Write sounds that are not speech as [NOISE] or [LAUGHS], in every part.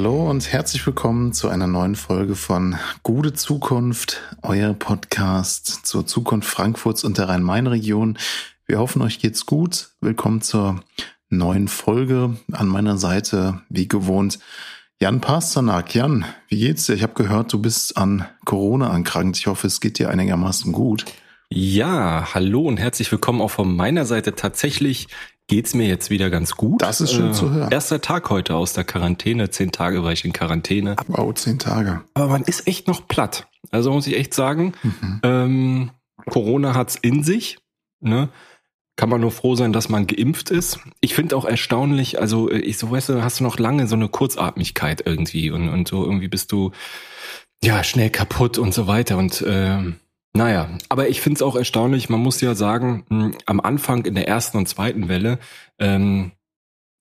Hallo und herzlich willkommen zu einer neuen Folge von Gute Zukunft, euer Podcast zur Zukunft Frankfurts und der Rhein-Main-Region. Wir hoffen, euch geht's gut. Willkommen zur neuen Folge. An meiner Seite, wie gewohnt, Jan Pasternak. Jan, wie geht's dir? Ich habe gehört, du bist an Corona erkrankt. Ich hoffe, es geht dir einigermaßen gut. Ja, hallo und herzlich willkommen auch von meiner Seite. Tatsächlich geht's mir jetzt wieder ganz gut. Das ist schön äh, zu hören. Erster Tag heute aus der Quarantäne. Zehn Tage war ich in Quarantäne. Wow, zehn Tage. Aber man ist echt noch platt. Also muss ich echt sagen, mhm. ähm, Corona hat's in sich. Ne? Kann man nur froh sein, dass man geimpft ist. Ich finde auch erstaunlich, also äh, ich so weißt du, hast du noch lange so eine Kurzatmigkeit irgendwie und, und so irgendwie bist du ja schnell kaputt und so weiter. Und ähm, naja, aber ich finde es auch erstaunlich, man muss ja sagen, mh, hm, am Anfang in der ersten und zweiten Welle, ähm,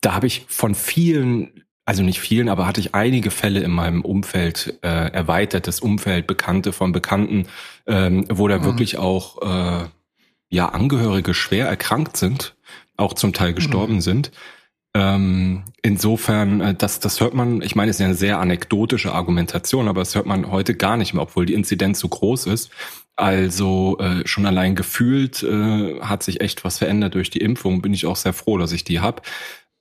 da habe ich von vielen, also nicht vielen, aber hatte ich einige Fälle in meinem Umfeld, äh, erweitertes Umfeld, Bekannte von Bekannten, ähm, wo da mhm. wirklich auch äh, ja Angehörige schwer erkrankt sind, auch zum Teil gestorben mhm. sind. Ähm, insofern, äh, das, das hört man, ich meine, es ist ja eine sehr anekdotische Argumentation, aber das hört man heute gar nicht mehr, obwohl die Inzidenz so groß ist. Also äh, schon allein gefühlt äh, hat sich echt was verändert durch die Impfung. Bin ich auch sehr froh, dass ich die hab.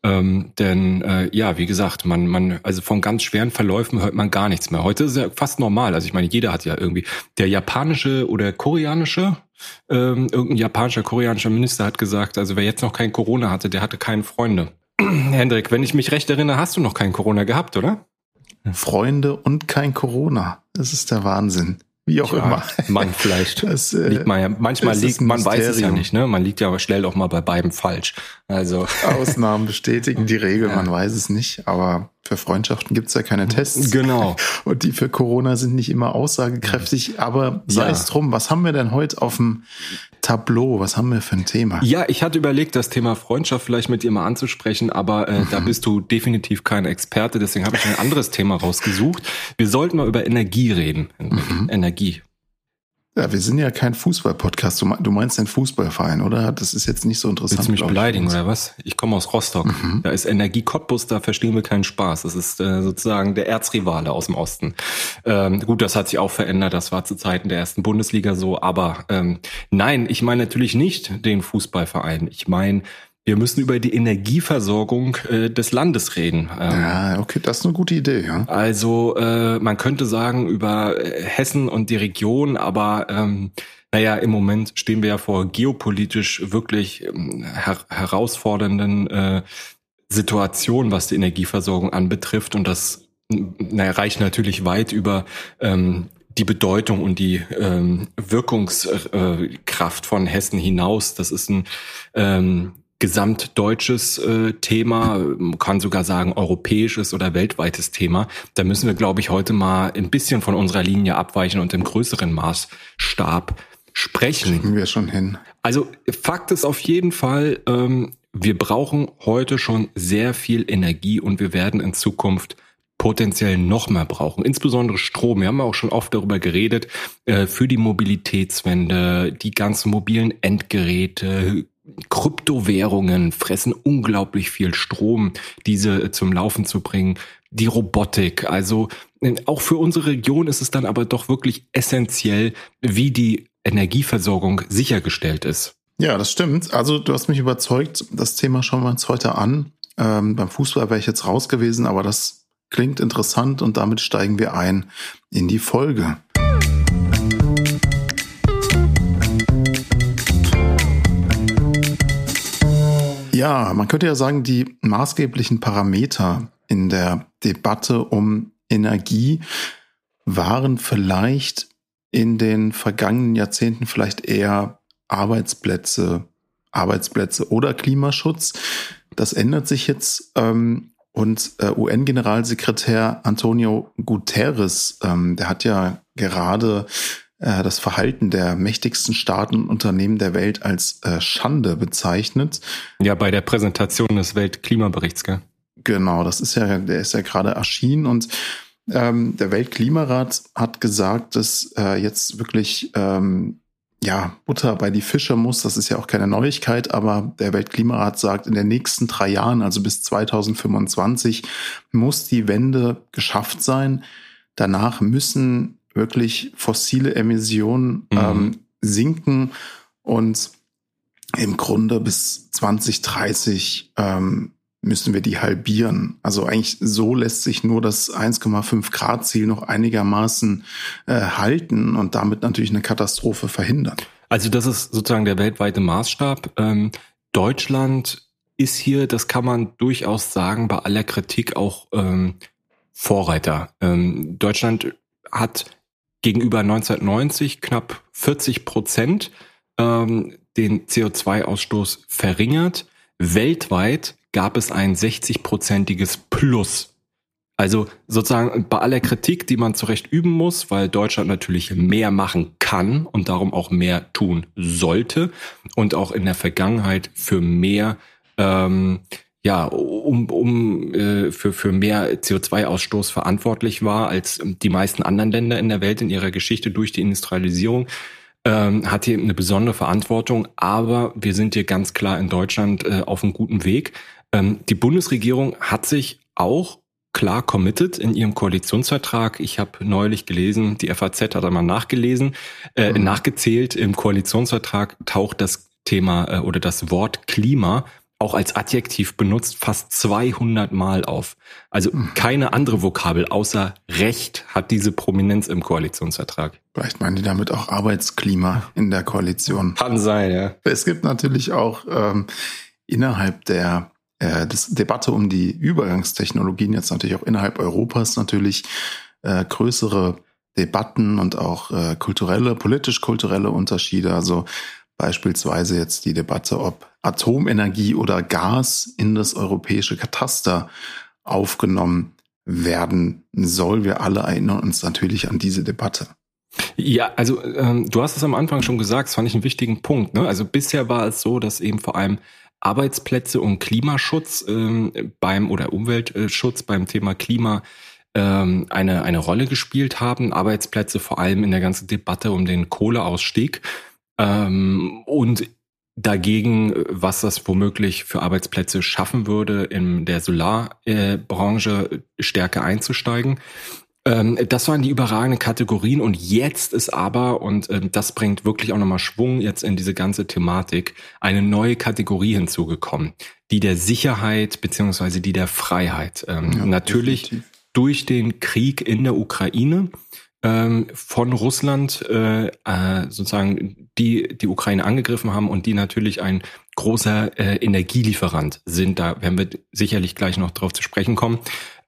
Ähm, denn äh, ja, wie gesagt, man, man, also von ganz schweren Verläufen hört man gar nichts mehr. Heute ist ja fast normal. Also ich meine, jeder hat ja irgendwie der japanische oder koreanische, ähm, irgendein japanischer, koreanischer Minister hat gesagt, also wer jetzt noch kein Corona hatte, der hatte keine Freunde. [CLEARS THROAT] Hendrik, wenn ich mich recht erinnere, hast du noch kein Corona gehabt, oder? Freunde und kein Corona. Das ist der Wahnsinn. Wie auch ja, immer. Man vielleicht. [LAUGHS] Das, äh, liegt man ja, manchmal liegt, man weiß es ja nicht, ne? Man liegt ja aber schnell auch mal bei beiden falsch. Also. Ausnahmen bestätigen die Regel, [LAUGHS] ja. man weiß es nicht, aber für Freundschaften gibt's ja keine Tests. Genau. [LAUGHS] Und die für Corona sind nicht immer aussagekräftig, aber sei ja. es drum, was haben wir denn heute auf dem Tableau? Was haben wir für ein Thema? Ja, ich hatte überlegt, das Thema Freundschaft vielleicht mit dir mal anzusprechen, aber äh, mhm. da bist du definitiv kein Experte, deswegen habe ich ein anderes Thema rausgesucht. Wir sollten mal über Energie reden. Mhm. Energie. Ja, wir sind ja kein Fußball-Podcast. Du meinst den Fußballverein, oder? Das ist jetzt nicht so interessant. Willst du mich beleidigen, oder was? Ich komme aus Rostock. Mhm. Da ist Energie Cottbus, da verstehen wir keinen Spaß. Das ist äh, sozusagen der Erzrivale aus dem Osten. Ähm, gut, das hat sich auch verändert. Das war zu Zeiten der ersten Bundesliga so. Aber ähm, nein, ich meine natürlich nicht den Fußballverein. Ich meine wir müssen über die Energieversorgung äh, des Landes reden. Ähm, ja, okay, das ist eine gute Idee. Ja. Also äh, man könnte sagen über äh, Hessen und die Region, aber ähm, naja, im Moment stehen wir ja vor geopolitisch wirklich ähm, her herausfordernden äh, Situationen, was die Energieversorgung anbetrifft. Und das naja, reicht natürlich weit über ähm, die Bedeutung und die ähm, Wirkungskraft äh, von Hessen hinaus. Das ist ein ähm, gesamtdeutsches äh, Thema, man kann sogar sagen europäisches oder weltweites Thema. Da müssen wir, glaube ich, heute mal ein bisschen von unserer Linie abweichen und im größeren Maßstab sprechen. Kriegen wir schon hin. Also Fakt ist auf jeden Fall, ähm, wir brauchen heute schon sehr viel Energie und wir werden in Zukunft potenziell noch mehr brauchen, insbesondere Strom. Wir haben ja auch schon oft darüber geredet, äh, für die Mobilitätswende, die ganzen mobilen Endgeräte, Kryptowährungen fressen unglaublich viel Strom, diese zum Laufen zu bringen. Die Robotik, also auch für unsere Region ist es dann aber doch wirklich essentiell, wie die Energieversorgung sichergestellt ist. Ja, das stimmt. Also du hast mich überzeugt. Das Thema schauen wir uns heute an. Ähm, beim Fußball wäre ich jetzt raus gewesen, aber das klingt interessant und damit steigen wir ein in die Folge. Ja, man könnte ja sagen, die maßgeblichen Parameter in der Debatte um Energie waren vielleicht in den vergangenen Jahrzehnten vielleicht eher Arbeitsplätze, Arbeitsplätze oder Klimaschutz. Das ändert sich jetzt ähm, und äh, UN-Generalsekretär Antonio Guterres, ähm, der hat ja gerade äh, das Verhalten der mächtigsten Staaten und Unternehmen der Welt als äh, Schande bezeichnet. Ja, bei der Präsentation des Weltklimaberichts, gell? Genau, das ist ja, der ist ja gerade erschienen und ähm, der Weltklimarat hat gesagt, dass äh, jetzt wirklich ähm, ja, Butter bei die Fische muss. Das ist ja auch keine Neuigkeit, aber der Weltklimarat sagt, in den nächsten drei Jahren, also bis 2025, muss die Wende geschafft sein. Danach müssen wirklich fossile Emissionen mhm. ähm, sinken und im Grunde bis 2030 ähm, müssen wir die halbieren. Also eigentlich so lässt sich nur das 1,5 Grad Ziel noch einigermaßen äh, halten und damit natürlich eine Katastrophe verhindern. Also das ist sozusagen der weltweite Maßstab. Ähm, Deutschland ist hier, das kann man durchaus sagen, bei aller Kritik auch ähm, Vorreiter. Ähm, Deutschland hat gegenüber 1990 knapp 40 Prozent ähm, den CO2-Ausstoß verringert. Weltweit gab es ein 60-prozentiges Plus. Also sozusagen bei aller Kritik, die man zurecht üben muss, weil Deutschland natürlich mehr machen kann und darum auch mehr tun sollte und auch in der Vergangenheit für mehr ähm, ja, um, um äh, für, für mehr CO2-Ausstoß verantwortlich war als die meisten anderen Länder in der Welt in ihrer Geschichte durch die Industrialisierung, ähm, hat hier eine besondere Verantwortung. Aber wir sind hier ganz klar in Deutschland äh, auf einem guten Weg. Ähm, die Bundesregierung hat sich auch klar committed in ihrem Koalitionsvertrag. Ich habe neulich gelesen, die FAZ hat einmal nachgelesen, äh, mhm. nachgezählt. Im Koalitionsvertrag taucht das Thema äh, oder das Wort Klima auch als Adjektiv benutzt fast 200 Mal auf. Also mhm. keine andere Vokabel außer Recht hat diese Prominenz im Koalitionsvertrag. Vielleicht meinen die damit auch Arbeitsklima in der Koalition. Kann sein, ja. Es gibt natürlich auch ähm, innerhalb der äh, das Debatte um die Übergangstechnologien jetzt natürlich auch innerhalb Europas natürlich äh, größere Debatten und auch äh, kulturelle, politisch-kulturelle Unterschiede. Also beispielsweise jetzt die Debatte, ob Atomenergie oder Gas in das europäische Kataster aufgenommen werden soll. Wir alle erinnern uns natürlich an diese Debatte. Ja, also ähm, du hast es am Anfang schon gesagt, das fand ich einen wichtigen Punkt. Ne? Also bisher war es so, dass eben vor allem Arbeitsplätze und Klimaschutz ähm, beim oder Umweltschutz beim Thema Klima ähm, eine, eine Rolle gespielt haben. Arbeitsplätze vor allem in der ganzen Debatte um den Kohleausstieg. Ähm, und dagegen, was das womöglich für Arbeitsplätze schaffen würde, in der Solarbranche stärker einzusteigen. Ähm, das waren die überragenden Kategorien und jetzt ist aber, und ähm, das bringt wirklich auch nochmal Schwung jetzt in diese ganze Thematik, eine neue Kategorie hinzugekommen, die der Sicherheit beziehungsweise die der Freiheit. Ähm, ja, natürlich definitiv. durch den Krieg in der Ukraine von Russland äh, äh, sozusagen die die Ukraine angegriffen haben und die natürlich ein großer äh, Energielieferant sind. Da werden wir sicherlich gleich noch drauf zu sprechen kommen.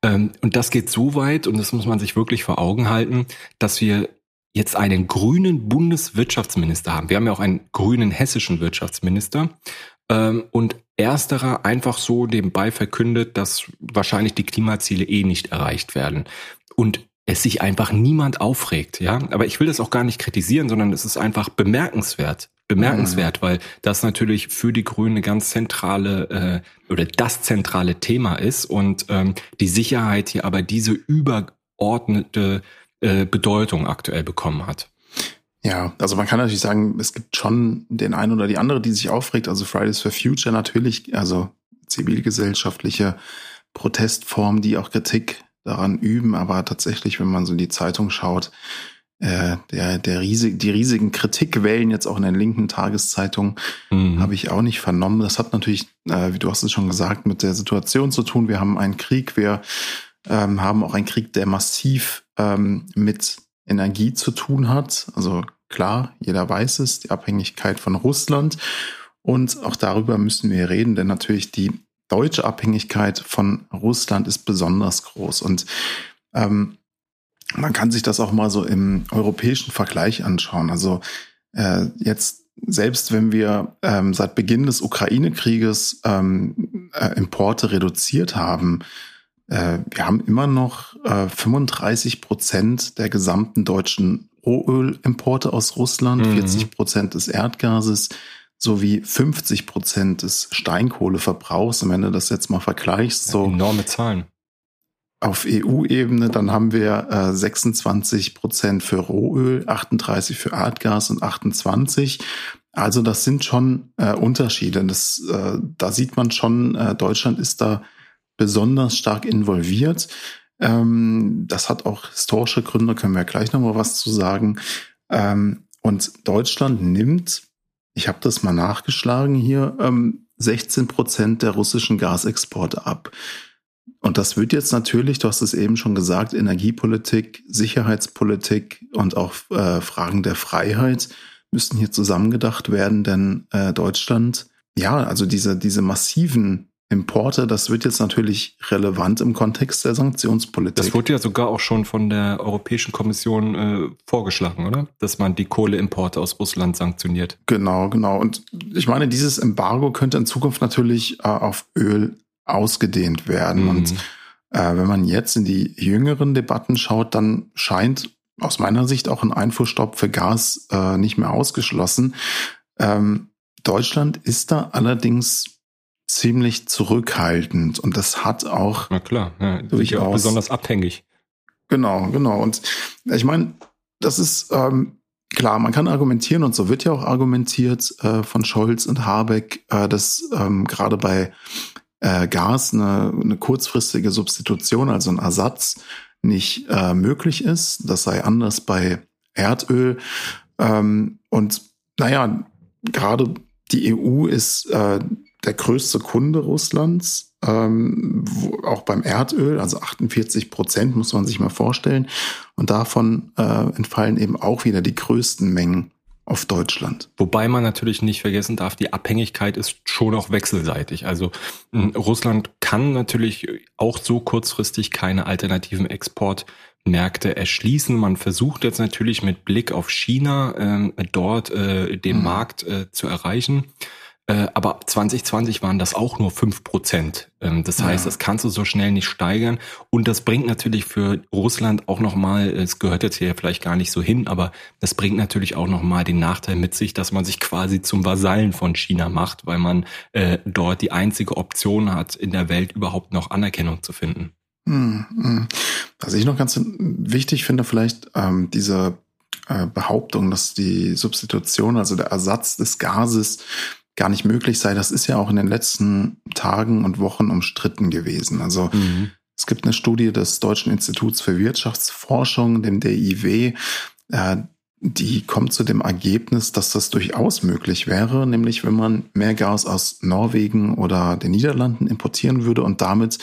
Ähm, und das geht so weit, und das muss man sich wirklich vor Augen halten, dass wir jetzt einen grünen Bundeswirtschaftsminister haben. Wir haben ja auch einen grünen hessischen Wirtschaftsminister. Ähm, und ersterer einfach so nebenbei verkündet, dass wahrscheinlich die Klimaziele eh nicht erreicht werden. Und es sich einfach niemand aufregt, ja. Aber ich will das auch gar nicht kritisieren, sondern es ist einfach bemerkenswert, bemerkenswert, mhm. weil das natürlich für die Grünen eine ganz zentrale äh, oder das zentrale Thema ist und ähm, die Sicherheit hier aber diese übergeordnete äh, Bedeutung aktuell bekommen hat. Ja, also man kann natürlich sagen, es gibt schon den einen oder die andere, die sich aufregt. Also Fridays for Future natürlich, also zivilgesellschaftliche Protestform, die auch Kritik daran üben. Aber tatsächlich, wenn man so in die Zeitung schaut, äh, der, der riesig, die riesigen Kritikwellen jetzt auch in den linken Tageszeitungen mhm. habe ich auch nicht vernommen. Das hat natürlich, äh, wie du hast es schon gesagt, mit der Situation zu tun. Wir haben einen Krieg, wir ähm, haben auch einen Krieg, der massiv ähm, mit Energie zu tun hat. Also klar, jeder weiß es, die Abhängigkeit von Russland. Und auch darüber müssen wir reden, denn natürlich die deutsche Abhängigkeit von Russland ist besonders groß. Und ähm, man kann sich das auch mal so im europäischen Vergleich anschauen. Also äh, jetzt selbst wenn wir ähm, seit Beginn des Ukraine-Krieges ähm, äh, Importe reduziert haben, äh, wir haben immer noch äh, 35 Prozent der gesamten deutschen Rohölimporte aus Russland, mhm. 40 Prozent des Erdgases sowie 50 Prozent des Steinkohleverbrauchs. Und wenn du das jetzt mal vergleichst, so enorme Zahlen auf EU-Ebene, dann haben wir äh, 26 Prozent für Rohöl, 38 für Erdgas und 28. Also das sind schon äh, Unterschiede. Das, äh, da sieht man schon, äh, Deutschland ist da besonders stark involviert. Ähm, das hat auch historische Gründe, können wir gleich nochmal was zu sagen. Ähm, und Deutschland nimmt, ich habe das mal nachgeschlagen hier, ähm, 16 Prozent der russischen Gasexporte ab. Und das wird jetzt natürlich, du hast es eben schon gesagt, Energiepolitik, Sicherheitspolitik und auch äh, Fragen der Freiheit müssten hier zusammengedacht werden, denn äh, Deutschland, ja, also diese, diese massiven Importe, das wird jetzt natürlich relevant im Kontext der Sanktionspolitik. Das wurde ja sogar auch schon von der Europäischen Kommission äh, vorgeschlagen, oder? Dass man die Kohleimporte aus Russland sanktioniert. Genau, genau. Und ich meine, dieses Embargo könnte in Zukunft natürlich äh, auf Öl ausgedehnt werden. Mhm. Und äh, wenn man jetzt in die jüngeren Debatten schaut, dann scheint aus meiner Sicht auch ein Einfuhrstopp für Gas äh, nicht mehr ausgeschlossen. Ähm, Deutschland ist da allerdings ziemlich zurückhaltend und das hat auch Na klar, ja, durchaus auch besonders abhängig. Genau, genau. Und ich meine, das ist ähm, klar, man kann argumentieren und so wird ja auch argumentiert äh, von Scholz und Habeck, äh, dass ähm, gerade bei äh, Gas eine, eine kurzfristige Substitution, also ein Ersatz, nicht äh, möglich ist. Das sei anders bei Erdöl. Ähm, und naja, gerade die EU ist äh, der größte Kunde Russlands, ähm, wo, auch beim Erdöl, also 48 Prozent muss man sich mal vorstellen. Und davon äh, entfallen eben auch wieder die größten Mengen auf Deutschland. Wobei man natürlich nicht vergessen darf, die Abhängigkeit ist schon auch wechselseitig. Also Russland kann natürlich auch so kurzfristig keine alternativen Exportmärkte erschließen. Man versucht jetzt natürlich mit Blick auf China äh, dort äh, den mhm. Markt äh, zu erreichen. Äh, aber 2020 waren das auch nur fünf Prozent. Ähm, das heißt, ja. das kannst du so schnell nicht steigern. Und das bringt natürlich für Russland auch nochmal, es gehört jetzt hier vielleicht gar nicht so hin, aber das bringt natürlich auch nochmal den Nachteil mit sich, dass man sich quasi zum Vasallen von China macht, weil man äh, dort die einzige Option hat, in der Welt überhaupt noch Anerkennung zu finden. Hm, hm. Was ich noch ganz wichtig finde, vielleicht ähm, diese äh, Behauptung, dass die Substitution, also der Ersatz des Gases gar nicht möglich sei. Das ist ja auch in den letzten Tagen und Wochen umstritten gewesen. Also mhm. es gibt eine Studie des Deutschen Instituts für Wirtschaftsforschung, dem DIW, äh, die kommt zu dem Ergebnis, dass das durchaus möglich wäre, nämlich wenn man mehr Gas aus Norwegen oder den Niederlanden importieren würde und damit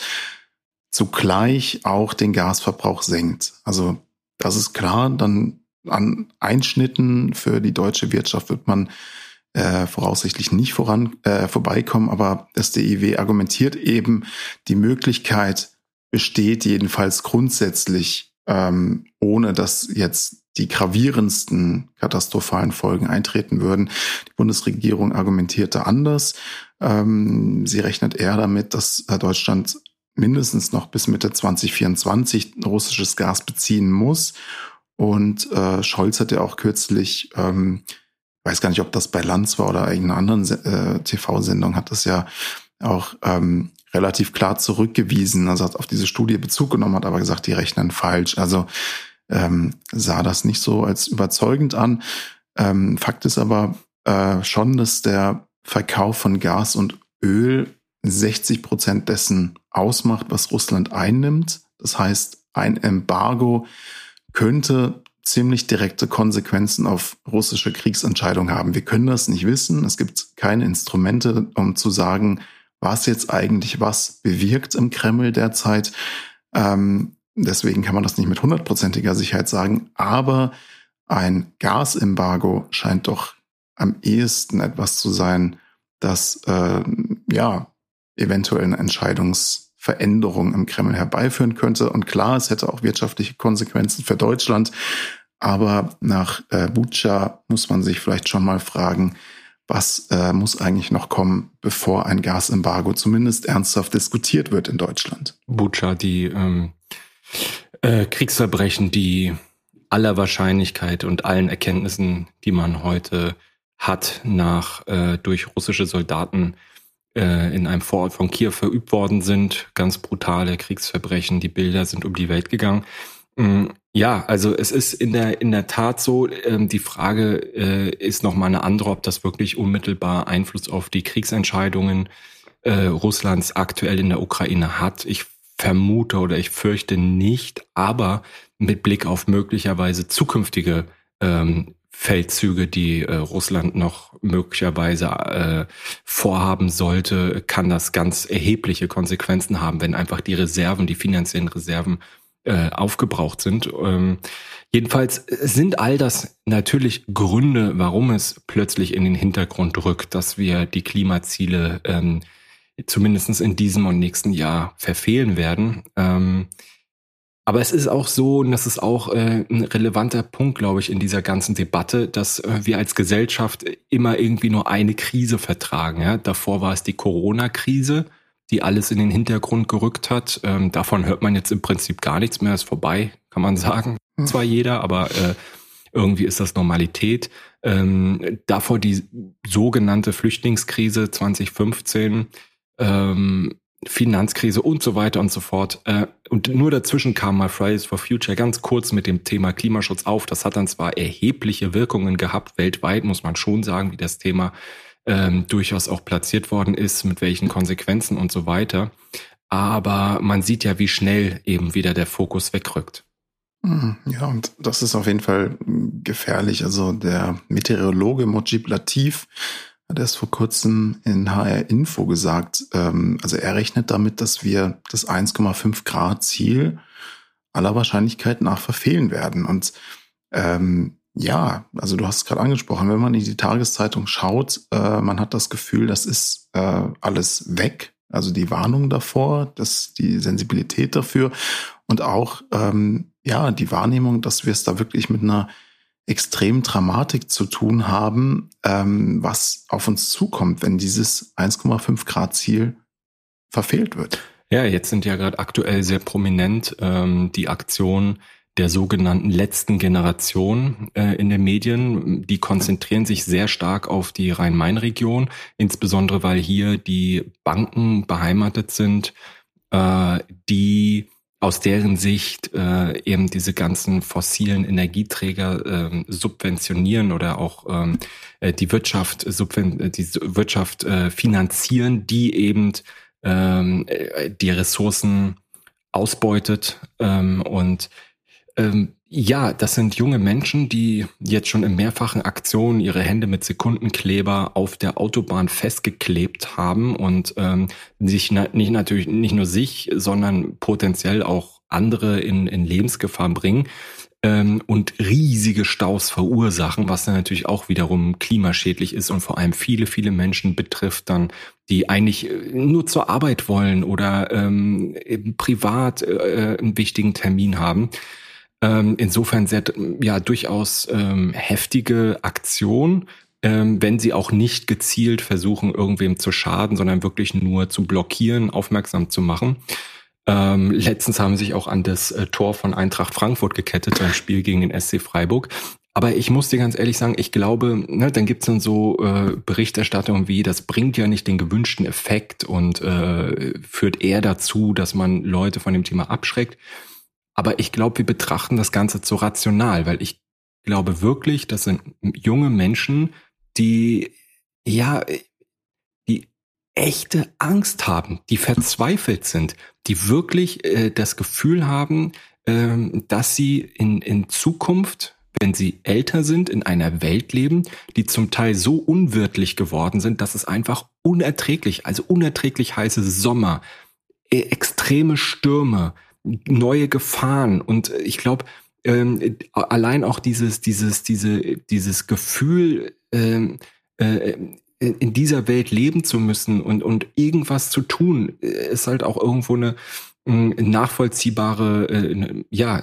zugleich auch den Gasverbrauch senkt. Also das ist klar, dann an Einschnitten für die deutsche Wirtschaft wird man äh, voraussichtlich nicht voran äh, vorbeikommen, aber das DIW argumentiert eben, die Möglichkeit besteht jedenfalls grundsätzlich, ähm, ohne dass jetzt die gravierendsten katastrophalen Folgen eintreten würden. Die Bundesregierung argumentierte anders. Ähm, sie rechnet eher damit, dass äh, Deutschland mindestens noch bis Mitte 2024 russisches Gas beziehen muss. Und äh, Scholz hat ja auch kürzlich ähm, weiß gar nicht, ob das bei Lanz war oder irgendeiner anderen äh, TV-Sendung, hat das ja auch ähm, relativ klar zurückgewiesen. Also hat auf diese Studie Bezug genommen, hat aber gesagt, die rechnen falsch. Also ähm, sah das nicht so als überzeugend an. Ähm, Fakt ist aber äh, schon, dass der Verkauf von Gas und Öl 60 Prozent dessen ausmacht, was Russland einnimmt. Das heißt, ein Embargo könnte ziemlich direkte Konsequenzen auf russische Kriegsentscheidungen haben. Wir können das nicht wissen. Es gibt keine Instrumente, um zu sagen, was jetzt eigentlich was bewirkt im Kreml derzeit. Ähm, deswegen kann man das nicht mit hundertprozentiger Sicherheit sagen. Aber ein Gasembargo scheint doch am ehesten etwas zu sein, das äh, ja eventuell eine Entscheidungsveränderung im Kreml herbeiführen könnte. Und klar, es hätte auch wirtschaftliche Konsequenzen für Deutschland. Aber nach äh, Bucha muss man sich vielleicht schon mal fragen, was äh, muss eigentlich noch kommen, bevor ein Gasembargo zumindest ernsthaft diskutiert wird in Deutschland? Bucha, die ähm, äh, Kriegsverbrechen, die aller Wahrscheinlichkeit und allen Erkenntnissen, die man heute hat, nach äh, durch russische Soldaten äh, in einem Vorort von Kiew verübt worden sind. Ganz brutale Kriegsverbrechen. Die Bilder sind um die Welt gegangen. Ja, also es ist in der in der Tat so. Ähm, die Frage äh, ist noch mal eine andere, ob das wirklich unmittelbar Einfluss auf die Kriegsentscheidungen äh, Russlands aktuell in der Ukraine hat. Ich vermute oder ich fürchte nicht, aber mit Blick auf möglicherweise zukünftige ähm, Feldzüge, die äh, Russland noch möglicherweise äh, vorhaben sollte, kann das ganz erhebliche Konsequenzen haben, wenn einfach die Reserven, die finanziellen Reserven äh, aufgebraucht sind. Ähm, jedenfalls sind all das natürlich Gründe, warum es plötzlich in den Hintergrund rückt, dass wir die Klimaziele ähm, zumindest in diesem und nächsten Jahr verfehlen werden. Ähm, aber es ist auch so, und das ist auch äh, ein relevanter Punkt, glaube ich, in dieser ganzen Debatte, dass äh, wir als Gesellschaft immer irgendwie nur eine Krise vertragen. Ja? Davor war es die Corona-Krise, die alles in den Hintergrund gerückt hat. Ähm, davon hört man jetzt im Prinzip gar nichts mehr, ist vorbei, kann man sagen. Hm. Zwar jeder, aber äh, irgendwie ist das Normalität. Ähm, davor die sogenannte Flüchtlingskrise 2015, ähm, Finanzkrise und so weiter und so fort. Äh, und nur dazwischen kam mal Fridays for Future ganz kurz mit dem Thema Klimaschutz auf. Das hat dann zwar erhebliche Wirkungen gehabt, weltweit muss man schon sagen, wie das Thema ähm, durchaus auch platziert worden ist, mit welchen Konsequenzen und so weiter. Aber man sieht ja, wie schnell eben wieder der Fokus wegrückt. Hm, ja, und das ist auf jeden Fall gefährlich. Also der Meteorologe Mojib Latif hat erst vor kurzem in HR Info gesagt, ähm, also er rechnet damit, dass wir das 1,5 Grad Ziel aller Wahrscheinlichkeit nach verfehlen werden. Und ähm, ja, also du hast es gerade angesprochen, wenn man in die Tageszeitung schaut, äh, man hat das Gefühl, das ist äh, alles weg. Also die Warnung davor, dass die Sensibilität dafür und auch ähm, ja die Wahrnehmung, dass wir es da wirklich mit einer extremen Dramatik zu tun haben, ähm, was auf uns zukommt, wenn dieses 1,5 Grad Ziel verfehlt wird. Ja, jetzt sind ja gerade aktuell sehr prominent ähm, die Aktionen der sogenannten letzten Generation äh, in den Medien. Die konzentrieren sich sehr stark auf die Rhein-Main-Region, insbesondere weil hier die Banken beheimatet sind, äh, die aus deren Sicht äh, eben diese ganzen fossilen Energieträger äh, subventionieren oder auch ähm, äh, die Wirtschaft subven die Wirtschaft äh, finanzieren, die eben ähm, äh, die Ressourcen ausbeutet ähm, und ähm, ja, das sind junge Menschen, die jetzt schon in mehrfachen Aktionen ihre Hände mit Sekundenkleber auf der Autobahn festgeklebt haben und ähm, sich na nicht natürlich nicht nur sich, sondern potenziell auch andere in, in Lebensgefahr bringen ähm, und riesige Staus verursachen, was dann natürlich auch wiederum klimaschädlich ist und vor allem viele, viele Menschen betrifft dann, die eigentlich äh, nur zur Arbeit wollen oder ähm, privat äh, einen wichtigen Termin haben. Ähm, insofern sehr, ja, durchaus ähm, heftige Aktion, ähm, wenn sie auch nicht gezielt versuchen, irgendwem zu schaden, sondern wirklich nur zu blockieren, aufmerksam zu machen. Ähm, letztens haben sie sich auch an das äh, Tor von Eintracht Frankfurt gekettet beim Spiel gegen den SC Freiburg. Aber ich muss dir ganz ehrlich sagen, ich glaube, ne, dann gibt's dann so äh, Berichterstattung wie, das bringt ja nicht den gewünschten Effekt und äh, führt eher dazu, dass man Leute von dem Thema abschreckt. Aber ich glaube, wir betrachten das Ganze zu rational, weil ich glaube wirklich, das sind junge Menschen, die, ja, die echte Angst haben, die verzweifelt sind, die wirklich äh, das Gefühl haben, äh, dass sie in, in Zukunft wenn sie älter sind, in einer Welt leben, die zum Teil so unwirtlich geworden sind, dass es einfach unerträglich, also unerträglich heiße Sommer, äh, extreme Stürme, neue Gefahren und ich glaube, ähm, allein auch dieses, dieses, diese, dieses Gefühl, ähm, äh, in dieser Welt leben zu müssen und, und irgendwas zu tun, ist halt auch irgendwo eine nachvollziehbare, äh, ja,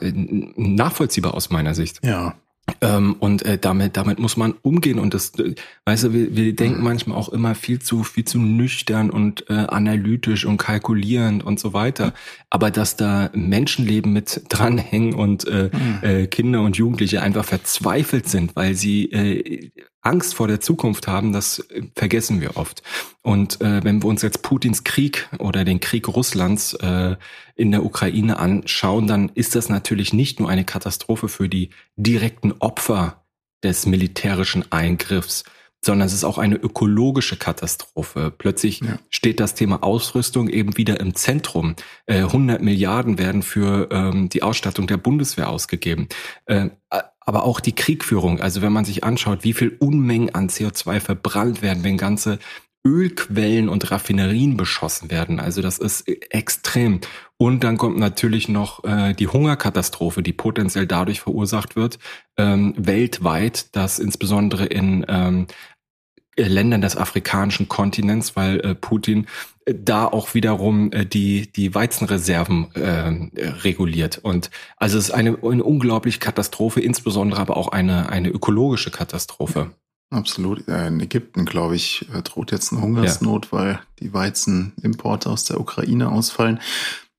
nachvollziehbar aus meiner Sicht. Ja. Ähm, und äh, damit, damit muss man umgehen. Und das, äh, weißt du, wir, wir denken mhm. manchmal auch immer viel zu, viel zu nüchtern und äh, analytisch und kalkulierend und so weiter. Aber dass da Menschenleben mit dranhängen und äh, mhm. äh, Kinder und Jugendliche einfach verzweifelt sind, weil sie äh, Angst vor der Zukunft haben, das äh, vergessen wir oft. Und äh, wenn wir uns jetzt Putins Krieg oder den Krieg Russlands äh, in der Ukraine anschauen, dann ist das natürlich nicht nur eine Katastrophe für die direkten Opfer des militärischen Eingriffs, sondern es ist auch eine ökologische Katastrophe. Plötzlich ja. steht das Thema Ausrüstung eben wieder im Zentrum. Äh, 100 Milliarden werden für ähm, die Ausstattung der Bundeswehr ausgegeben. Äh, aber auch die Kriegführung. Also wenn man sich anschaut, wie viel Unmengen an CO2 verbrannt werden, wenn ganze Ölquellen und Raffinerien beschossen werden. Also das ist extrem. Und dann kommt natürlich noch äh, die Hungerkatastrophe, die potenziell dadurch verursacht wird, ähm, weltweit, dass insbesondere in ähm, Ländern des afrikanischen Kontinents, weil äh, Putin äh, da auch wiederum äh, die die Weizenreserven äh, reguliert und also es ist eine, eine unglaubliche Katastrophe, insbesondere aber auch eine eine ökologische Katastrophe. Absolut. In Ägypten, glaube ich, äh, droht jetzt eine Hungersnot, ja. weil die Weizenimporte aus der Ukraine ausfallen.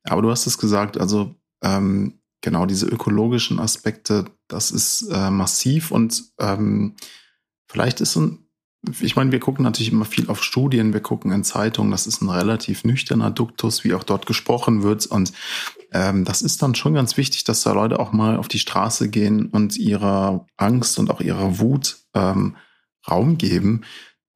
Aber du hast es gesagt, also ähm, genau diese ökologischen Aspekte, das ist äh, massiv und ähm, vielleicht ist ein ich meine, wir gucken natürlich immer viel auf Studien, wir gucken in Zeitungen, das ist ein relativ nüchterner Duktus, wie auch dort gesprochen wird. Und ähm, das ist dann schon ganz wichtig, dass da Leute auch mal auf die Straße gehen und ihrer Angst und auch ihrer Wut ähm, Raum geben.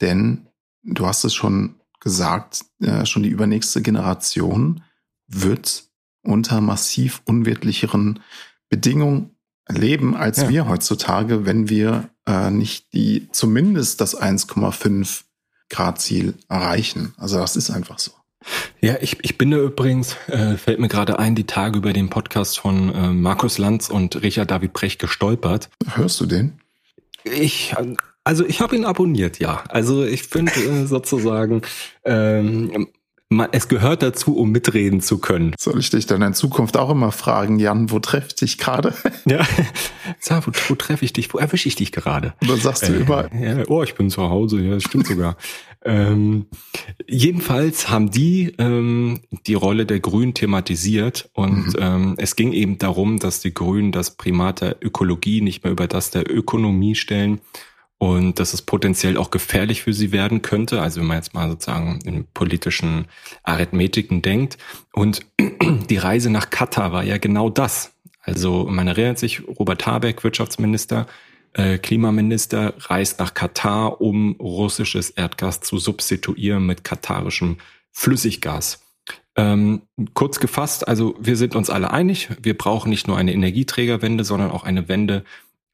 Denn du hast es schon gesagt, äh, schon die übernächste Generation wird unter massiv unwirtlicheren Bedingungen leben als ja. wir heutzutage, wenn wir äh, nicht die zumindest das 1,5 Grad Ziel erreichen. Also das ist einfach so. Ja, ich, ich bin da übrigens, äh, fällt mir gerade ein, die Tage über den Podcast von äh, Markus Lanz und Richard David Precht gestolpert. Hörst du den? Ich, also ich habe ihn abonniert, ja. Also ich finde äh, sozusagen, ähm, es gehört dazu, um mitreden zu können. Soll ich dich dann in Zukunft auch immer fragen, Jan, wo treffe ich dich gerade? [LAUGHS] Ja, sag, wo, wo treffe ich dich? Wo erwische ich dich gerade? Und dann sagst du äh, immer, ja, oh, ich bin zu Hause, ja, das stimmt sogar. [LAUGHS] ähm, jedenfalls haben die ähm, die Rolle der Grünen thematisiert und mhm. ähm, es ging eben darum, dass die Grünen das Primat der Ökologie nicht mehr über das der Ökonomie stellen, und dass es potenziell auch gefährlich für sie werden könnte. Also wenn man jetzt mal sozusagen in politischen Arithmetiken denkt. Und [CLEARS THROAT] die Reise nach Katar war ja genau das. Also man erinnert sich, Robert Habeck, Wirtschaftsminister, äh, Klimaminister, reist nach Katar, um russisches Erdgas zu substituieren mit katarischem Flüssiggas. Ähm, kurz gefasst, also wir sind uns alle einig, wir brauchen nicht nur eine Energieträgerwende, sondern auch eine Wende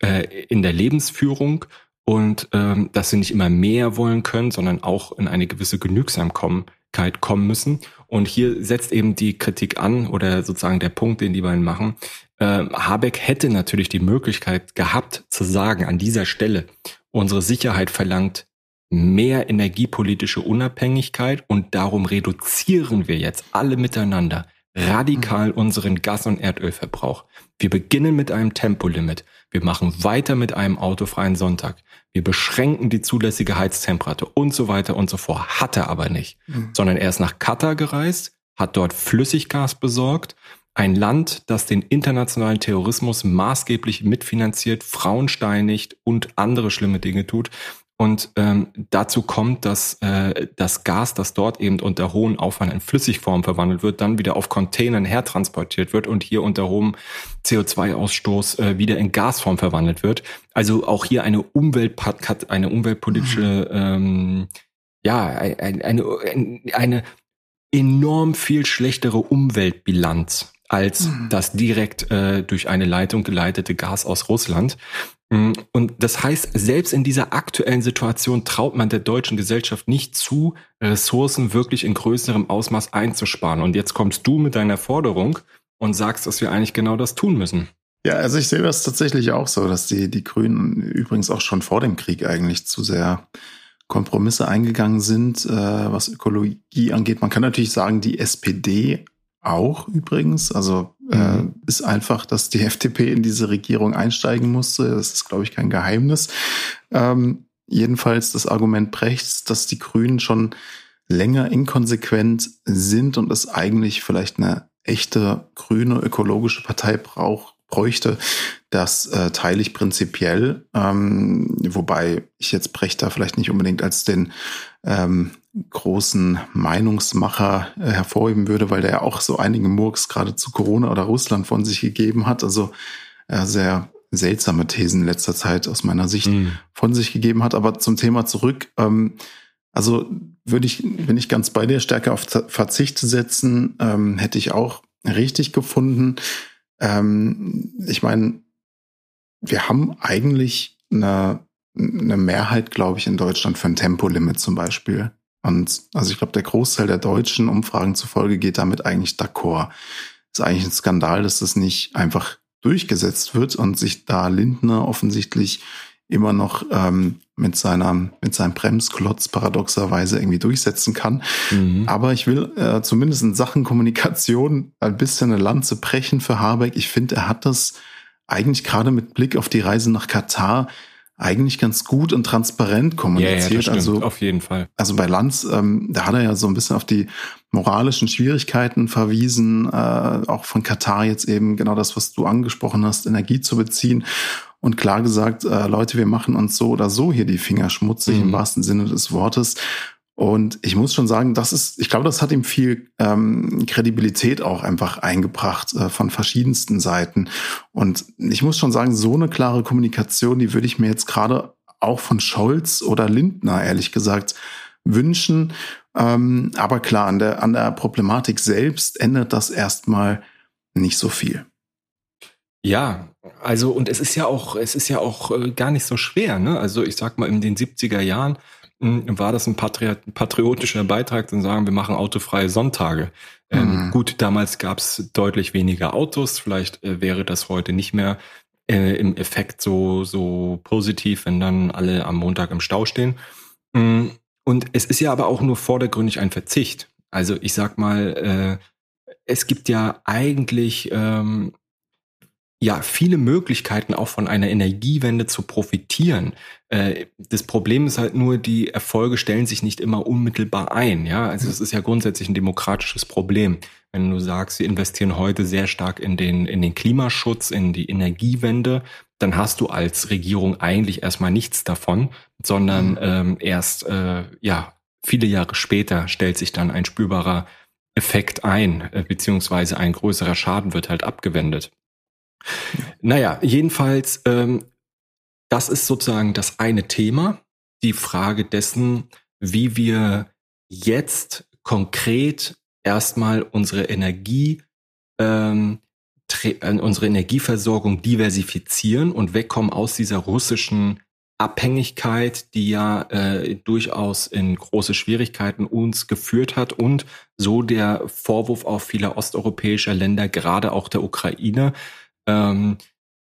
äh, in der Lebensführung und ähm, dass sie nicht immer mehr wollen können, sondern auch in eine gewisse Genügsamkeit kommen müssen. Und hier setzt eben die Kritik an oder sozusagen der Punkt, den die beiden machen. Äh, Habeck hätte natürlich die Möglichkeit gehabt zu sagen, an dieser Stelle, unsere Sicherheit verlangt mehr energiepolitische Unabhängigkeit und darum reduzieren wir jetzt alle miteinander radikal mhm. unseren Gas- und Erdölverbrauch. Wir beginnen mit einem Tempolimit. Wir machen weiter mit einem autofreien Sonntag. Wir beschränken die zulässige Heiztemperatur und so weiter und so fort. Hat er aber nicht, mhm. sondern er ist nach Katar gereist, hat dort Flüssiggas besorgt. Ein Land, das den internationalen Terrorismus maßgeblich mitfinanziert, Frauen steinigt und andere schlimme Dinge tut. Und ähm, dazu kommt, dass äh, das Gas, das dort eben unter hohem Aufwand in Flüssigform verwandelt wird, dann wieder auf Containern hertransportiert wird und hier unter hohem CO2-Ausstoß äh, wieder in Gasform verwandelt wird. Also auch hier eine Umwelt eine umweltpolitische, ähm, ja, eine, eine, eine enorm viel schlechtere Umweltbilanz als mhm. das direkt äh, durch eine Leitung geleitete Gas aus Russland. Mm, und das heißt, selbst in dieser aktuellen Situation traut man der deutschen Gesellschaft nicht zu, Ressourcen wirklich in größerem Ausmaß einzusparen. Und jetzt kommst du mit deiner Forderung und sagst, dass wir eigentlich genau das tun müssen. Ja, also ich sehe das tatsächlich auch so, dass die, die Grünen übrigens auch schon vor dem Krieg eigentlich zu sehr Kompromisse eingegangen sind, äh, was Ökologie angeht. Man kann natürlich sagen, die SPD auch übrigens. Also äh, mhm. ist einfach, dass die [LAUGHS] FDP in diese Regierung einsteigen musste. Das ist, glaube ich, kein Geheimnis. Ähm, jedenfalls das Argument Brechts, dass die Grünen schon länger inkonsequent sind und es eigentlich vielleicht eine echte grüne ökologische Partei braucht, bräuchte, das äh, teile ich prinzipiell, ähm, wobei ich jetzt Brecht da vielleicht nicht unbedingt als den ähm, großen Meinungsmacher äh, hervorheben würde, weil der ja auch so einige Murks gerade zu Corona oder Russland von sich gegeben hat. Also äh, sehr seltsame Thesen in letzter Zeit aus meiner Sicht mhm. von sich gegeben hat. Aber zum Thema zurück. Ähm, also würde ich, bin ich ganz bei dir, stärker auf Verzicht setzen, ähm, hätte ich auch richtig gefunden. Ähm, ich meine, wir haben eigentlich eine, eine Mehrheit, glaube ich, in Deutschland für ein Tempolimit zum Beispiel. Und also ich glaube, der Großteil der deutschen Umfragen zufolge geht damit eigentlich d'accord. Ist eigentlich ein Skandal, dass das nicht einfach durchgesetzt wird und sich da Lindner offensichtlich immer noch ähm, mit seiner mit seinem Bremsklotz paradoxerweise irgendwie durchsetzen kann. Mhm. Aber ich will äh, zumindest in Sachen Kommunikation ein bisschen eine Lanze brechen für Habeck. Ich finde, er hat das eigentlich gerade mit Blick auf die Reise nach Katar eigentlich ganz gut und transparent kommuniziert. Ja, ja, stimmt, also auf jeden Fall. Also bei Lanz, ähm, da hat er ja so ein bisschen auf die moralischen Schwierigkeiten verwiesen, äh, auch von Katar jetzt eben genau das, was du angesprochen hast, Energie zu beziehen und klar gesagt, äh, Leute, wir machen uns so oder so hier die Finger schmutzig mhm. im wahrsten Sinne des Wortes. Und ich muss schon sagen, das ist, ich glaube, das hat ihm viel ähm, Kredibilität auch einfach eingebracht äh, von verschiedensten Seiten. Und ich muss schon sagen, so eine klare Kommunikation, die würde ich mir jetzt gerade auch von Scholz oder Lindner, ehrlich gesagt, wünschen. Ähm, aber klar, an der, an der Problematik selbst ändert das erstmal nicht so viel. Ja, also und es ist ja auch, es ist ja auch äh, gar nicht so schwer, ne? Also ich sag mal, in den 70er Jahren war das ein patriotischer Beitrag, zu sagen, wir machen autofreie Sonntage. Ähm, mhm. Gut, damals gab es deutlich weniger Autos, vielleicht äh, wäre das heute nicht mehr äh, im Effekt so, so positiv, wenn dann alle am Montag im Stau stehen. Mm, und es ist ja aber auch nur vordergründig ein Verzicht. Also ich sag mal, äh, es gibt ja eigentlich ähm, ja viele Möglichkeiten auch von einer Energiewende zu profitieren. Äh, das Problem ist halt nur, die Erfolge stellen sich nicht immer unmittelbar ein. Ja, also das ist ja grundsätzlich ein demokratisches Problem. Wenn du sagst, wir investieren heute sehr stark in den in den Klimaschutz, in die Energiewende, dann hast du als Regierung eigentlich erstmal nichts davon, sondern mhm. ähm, erst äh, ja viele Jahre später stellt sich dann ein spürbarer Effekt ein, äh, beziehungsweise ein größerer Schaden wird halt abgewendet. Naja, jedenfalls, ähm, das ist sozusagen das eine Thema, die Frage dessen, wie wir jetzt konkret erstmal unsere Energie, ähm, äh, unsere Energieversorgung diversifizieren und wegkommen aus dieser russischen Abhängigkeit, die ja äh, durchaus in große Schwierigkeiten uns geführt hat und so der Vorwurf auf vieler osteuropäischer Länder, gerade auch der Ukraine, ähm,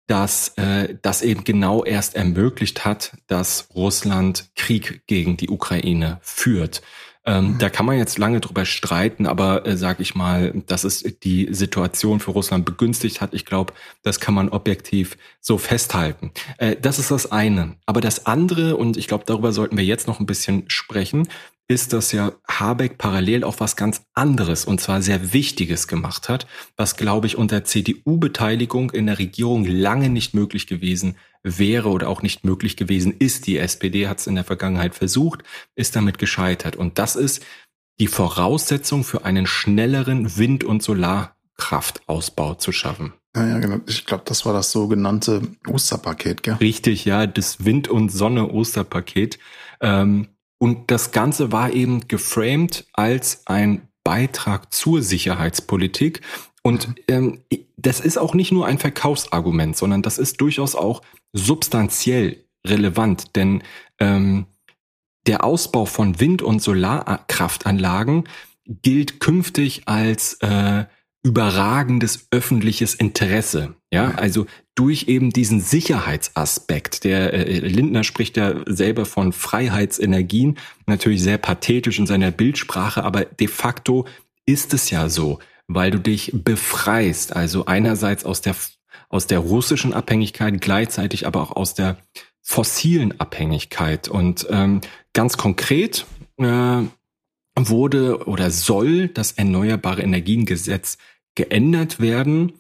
dass äh, das eben genau erst ermöglicht hat, dass Russland Krieg gegen die Ukraine führt. Ähm, mhm. Da kann man jetzt lange drüber streiten, aber äh, sage ich mal, dass es die Situation für Russland begünstigt hat, ich glaube, das kann man objektiv so festhalten. Äh, das ist das eine. Aber das andere, und ich glaube, darüber sollten wir jetzt noch ein bisschen sprechen, ist, dass ja Habeck parallel auch was ganz anderes und zwar sehr Wichtiges gemacht hat, was, glaube ich, unter CDU-Beteiligung in der Regierung lange nicht möglich gewesen wäre oder auch nicht möglich gewesen ist. Die SPD hat es in der Vergangenheit versucht, ist damit gescheitert. Und das ist die Voraussetzung für einen schnelleren Wind- und Solarkraftausbau zu schaffen. Ja, ja, genau. Ich glaube, das war das sogenannte Osterpaket, gell? Richtig, ja, das Wind- und Sonne-Osterpaket. Ähm, und das Ganze war eben geframed als ein Beitrag zur Sicherheitspolitik. Und mhm. ähm, das ist auch nicht nur ein Verkaufsargument, sondern das ist durchaus auch substanziell relevant, denn ähm, der Ausbau von Wind- und Solarkraftanlagen gilt künftig als äh, überragendes öffentliches Interesse. Ja, also durch eben diesen Sicherheitsaspekt. Der äh, Lindner spricht ja selber von Freiheitsenergien, natürlich sehr pathetisch in seiner Bildsprache, aber de facto ist es ja so, weil du dich befreist, also einerseits aus der aus der russischen Abhängigkeit, gleichzeitig aber auch aus der fossilen Abhängigkeit. Und ähm, ganz konkret äh, wurde oder soll das Erneuerbare Energiengesetz geändert werden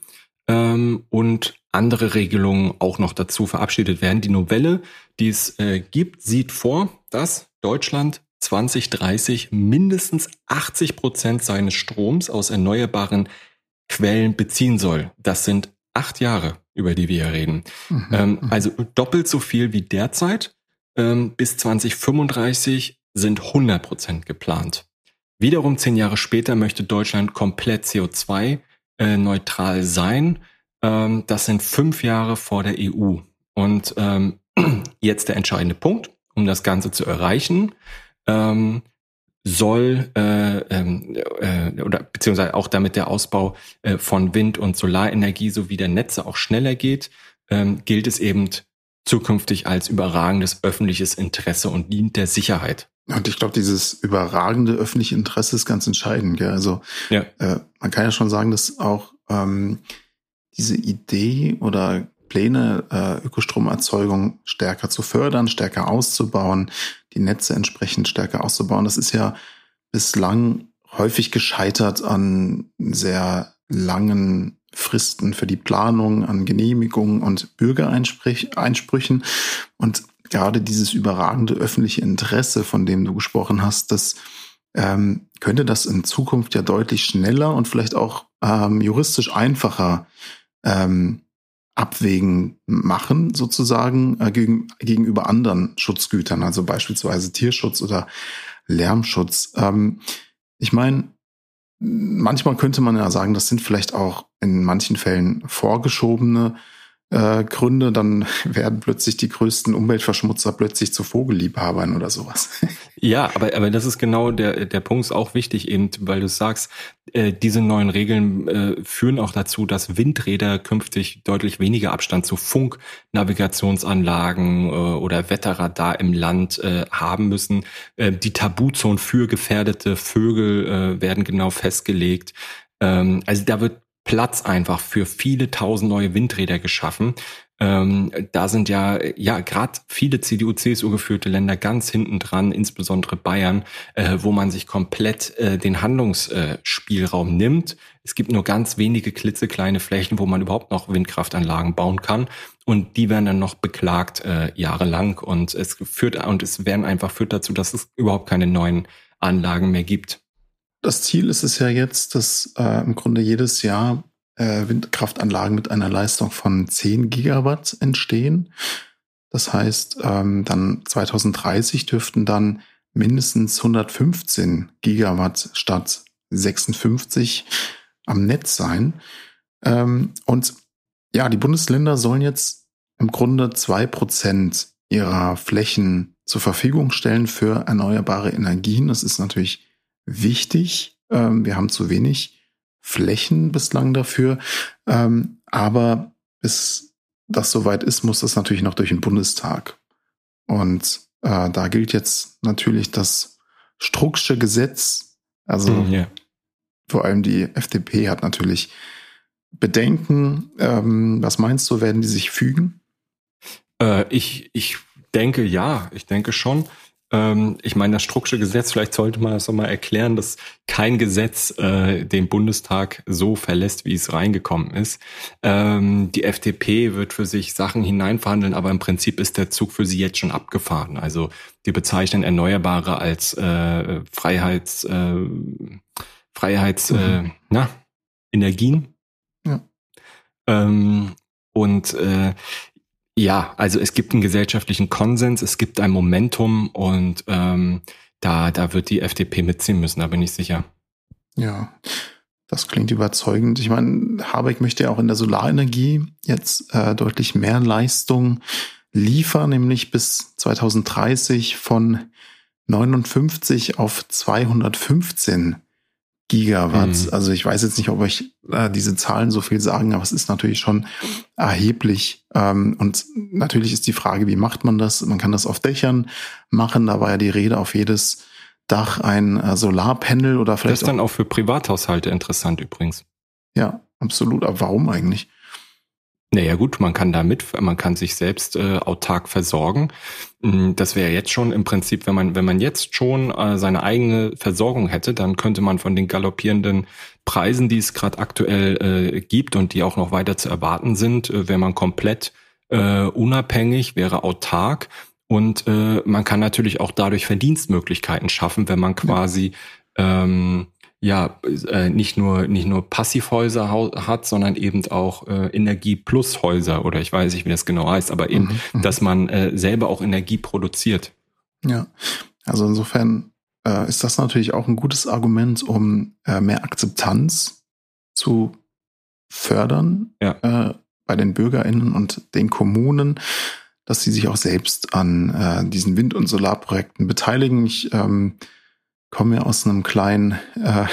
ähm, und andere Regelungen auch noch dazu verabschiedet werden. Die Novelle, die es äh, gibt, sieht vor, dass Deutschland 2030 mindestens 80 Prozent seines Stroms aus erneuerbaren Quellen beziehen soll. Das sind acht Jahre, über die wir hier reden. Mhm. Ähm, also doppelt so viel wie derzeit. Ähm, bis 2035 sind 100 Prozent geplant. Wiederum zehn Jahre später möchte Deutschland komplett CO2 äh, sein. Ähm, das sind fünf Jahre vor der EU. Und ähm, [CLEARS THROAT] jetzt der entscheidende Punkt, um das Ganze zu erreichen, ähm, soll äh, äh, oder beziehungsweise auch damit der Ausbau von Wind- und Solarenergie sowie der Netze auch schneller geht, gilt es eben zukünftig als überragendes öffentliches Interesse und dient der Sicherheit. Und ich glaube, dieses überragende öffentliche Interesse ist ganz entscheidend. Gell? Also ja. äh, man kann ja schon sagen, dass auch ähm, diese Idee oder Pläne, äh, Ökostromerzeugung stärker zu fördern, stärker auszubauen, die Netze entsprechend stärker auszubauen, das ist ja bislang häufig gescheitert an sehr langen Fristen für die Planung, an Genehmigungen und Bürgereinsprüchen. Und gerade dieses überragende öffentliche Interesse, von dem du gesprochen hast, das ähm, könnte das in Zukunft ja deutlich schneller und vielleicht auch ähm, juristisch einfacher ähm, abwägen machen, sozusagen, äh, gegen, gegenüber anderen Schutzgütern, also beispielsweise Tierschutz oder Lärmschutz. Ähm, ich meine, manchmal könnte man ja sagen, das sind vielleicht auch in manchen Fällen vorgeschobene äh, Gründe, dann [LAUGHS] werden plötzlich die größten Umweltverschmutzer plötzlich zu Vogelliebhabern oder sowas. [LAUGHS] Ja, aber, aber das ist genau der, der Punkt, ist auch wichtig eben, weil du sagst, äh, diese neuen Regeln äh, führen auch dazu, dass Windräder künftig deutlich weniger Abstand zu Funknavigationsanlagen äh, oder Wetterradar im Land äh, haben müssen. Äh, die Tabuzonen für gefährdete Vögel äh, werden genau festgelegt. Ähm, also da wird Platz einfach für viele tausend neue Windräder geschaffen. Ähm, da sind ja ja gerade viele CDU, CSU geführte Länder ganz hinten dran, insbesondere Bayern, äh, wo man sich komplett äh, den Handlungsspielraum äh, nimmt. Es gibt nur ganz wenige klitzekleine Flächen, wo man überhaupt noch Windkraftanlagen bauen kann. Und die werden dann noch beklagt äh, jahrelang. Und es führt und es werden einfach führt dazu, dass es überhaupt keine neuen Anlagen mehr gibt das Ziel ist es ja jetzt, dass äh, im Grunde jedes Jahr äh, Windkraftanlagen mit einer Leistung von 10 Gigawatt entstehen. Das heißt, ähm, dann 2030 dürften dann mindestens 115 Gigawatt statt 56 am Netz sein. Ähm, und ja, die Bundesländer sollen jetzt im Grunde zwei Prozent ihrer Flächen zur Verfügung stellen für erneuerbare Energien. Das ist natürlich wichtig. Ähm, wir haben zu wenig Flächen bislang dafür. Ähm, aber bis das soweit ist, muss das natürlich noch durch den Bundestag. Und äh, da gilt jetzt natürlich das Strucksche Gesetz. Also ja. vor allem die FDP hat natürlich Bedenken. Ähm, was meinst du, werden die sich fügen? Äh, ich, ich denke ja, ich denke schon. Ähm, ich meine, das Strucksche Gesetz, vielleicht sollte man das nochmal erklären, dass kein Gesetz äh, den Bundestag so verlässt, wie es reingekommen ist. Ähm, die FDP wird für sich Sachen hineinverhandeln, aber im Prinzip ist der Zug für sie jetzt schon abgefahren. Also die bezeichnen Erneuerbare als äh, Freiheits, äh, Freiheits, mhm. äh, na, Energien. Ja. Ähm, und äh, ja, also es gibt einen gesellschaftlichen Konsens, es gibt ein Momentum und ähm, da, da wird die FDP mitziehen müssen, da bin ich sicher. Ja, das klingt überzeugend. Ich meine, Habeck möchte ja auch in der Solarenergie jetzt äh, deutlich mehr Leistung liefern, nämlich bis 2030 von 59 auf 215 Gigawatt. Mhm. Also ich weiß jetzt nicht, ob euch äh, diese Zahlen so viel sagen, aber es ist natürlich schon erheblich. Ähm, und natürlich ist die Frage, wie macht man das? Man kann das auf Dächern machen. Da war ja die Rede auf jedes Dach ein äh, Solarpanel oder vielleicht. Das ist dann auch für Privathaushalte interessant übrigens. Ja, absolut. Aber warum eigentlich? Naja gut, man kann damit, man kann sich selbst äh, autark versorgen. Mm, das wäre jetzt schon im Prinzip, wenn man, wenn man jetzt schon äh, seine eigene Versorgung hätte, dann könnte man von den galoppierenden Preisen, die es gerade aktuell äh, gibt und die auch noch weiter zu erwarten sind, äh, wäre man komplett äh, unabhängig, wäre autark. Und äh, man kann natürlich auch dadurch Verdienstmöglichkeiten schaffen, wenn man quasi ähm, ja äh, nicht nur nicht nur Passivhäuser hat, sondern eben auch äh, Energie plus Häuser oder ich weiß nicht, wie das genau heißt, aber eben, mhm, mhm, dass man äh, selber auch Energie produziert. Ja, also insofern äh, ist das natürlich auch ein gutes Argument, um äh, mehr Akzeptanz zu fördern ja. äh, bei den BürgerInnen und den Kommunen, dass sie sich auch selbst an äh, diesen Wind- und Solarprojekten beteiligen. Ich ähm, komme ja aus einem kleinen äh,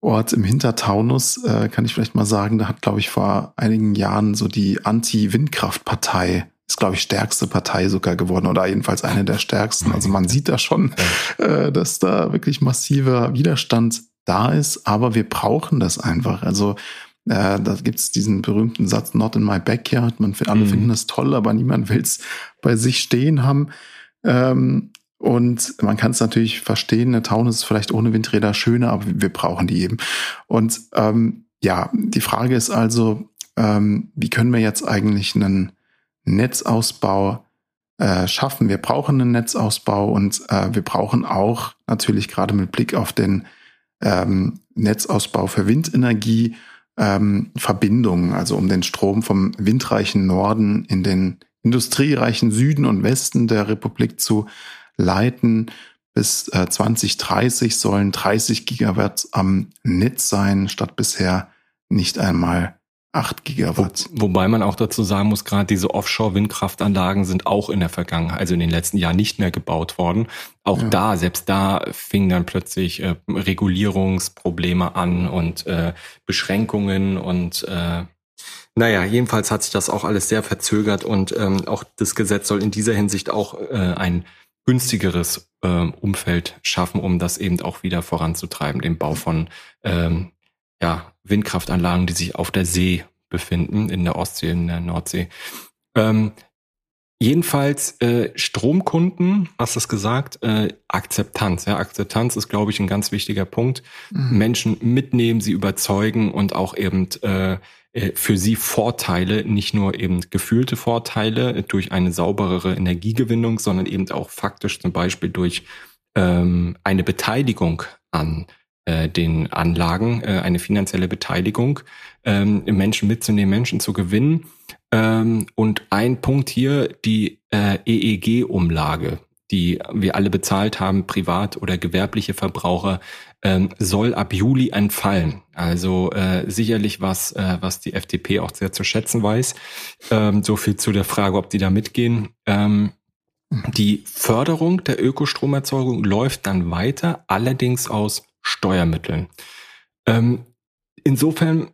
Ort im Hintertaunus, äh, kann ich vielleicht mal sagen. Da hat, glaube ich, vor einigen Jahren so die Anti-Windkraft-Partei ist, glaube ich, stärkste Partei sogar geworden oder jedenfalls eine der stärksten. Also man sieht da schon, äh, dass da wirklich massiver Widerstand da ist, aber wir brauchen das einfach. Also äh, da gibt's diesen berühmten Satz, not in my backyard. Man, alle mhm. finden das toll, aber niemand will's bei sich stehen haben. Ähm, und man kann es natürlich verstehen, eine Taunus ist vielleicht ohne Windräder schöner, aber wir brauchen die eben. Und ähm, ja, die Frage ist also, ähm, wie können wir jetzt eigentlich einen Netzausbau äh, schaffen? Wir brauchen einen Netzausbau und äh, wir brauchen auch natürlich gerade mit Blick auf den ähm, Netzausbau für Windenergie ähm, Verbindungen, also um den Strom vom windreichen Norden in den industriereichen Süden und Westen der Republik zu leiten. Bis äh, 2030 sollen 30 Gigawatt am Netz sein, statt bisher nicht einmal 8 Gigawatt. Wo, wobei man auch dazu sagen muss, gerade diese Offshore-Windkraftanlagen sind auch in der Vergangenheit, also in den letzten Jahren nicht mehr gebaut worden. Auch ja. da, selbst da fingen dann plötzlich äh, Regulierungsprobleme an und äh, Beschränkungen und äh, naja, jedenfalls hat sich das auch alles sehr verzögert und ähm, auch das Gesetz soll in dieser Hinsicht auch äh, ein günstigeres äh, Umfeld schaffen, um das eben auch wieder voranzutreiben, den Bau von ähm, ja, Windkraftanlagen, die sich auf der See befinden, in der Ostsee, in der Nordsee. Ähm, jedenfalls äh, Stromkunden, hast du es gesagt, äh, Akzeptanz. Ja, Akzeptanz ist, glaube ich, ein ganz wichtiger Punkt. Mhm. Menschen mitnehmen, sie überzeugen und auch eben äh, für sie Vorteile, nicht nur eben gefühlte Vorteile durch eine sauberere Energiegewinnung, sondern eben auch faktisch zum Beispiel durch ähm, eine Beteiligung an äh, den Anlagen, äh, eine finanzielle Beteiligung, ähm, Menschen mitzunehmen, Menschen zu gewinnen. Ähm, und ein Punkt hier, die äh, EEG-Umlage die wir alle bezahlt haben, privat oder gewerbliche Verbraucher, ähm, soll ab Juli entfallen. Also äh, sicherlich was, äh, was die FDP auch sehr zu schätzen weiß. Ähm, so viel zu der Frage, ob die da mitgehen. Ähm, die Förderung der Ökostromerzeugung läuft dann weiter, allerdings aus Steuermitteln. Ähm, insofern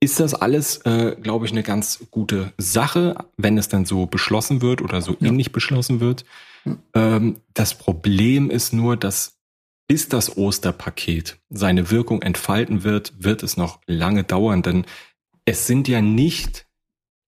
ist das alles, äh, glaube ich, eine ganz gute Sache, wenn es dann so beschlossen wird oder so ja. ähnlich beschlossen wird. Ähm, das Problem ist nur, dass bis das Osterpaket seine Wirkung entfalten wird, wird es noch lange dauern, denn es sind ja nicht,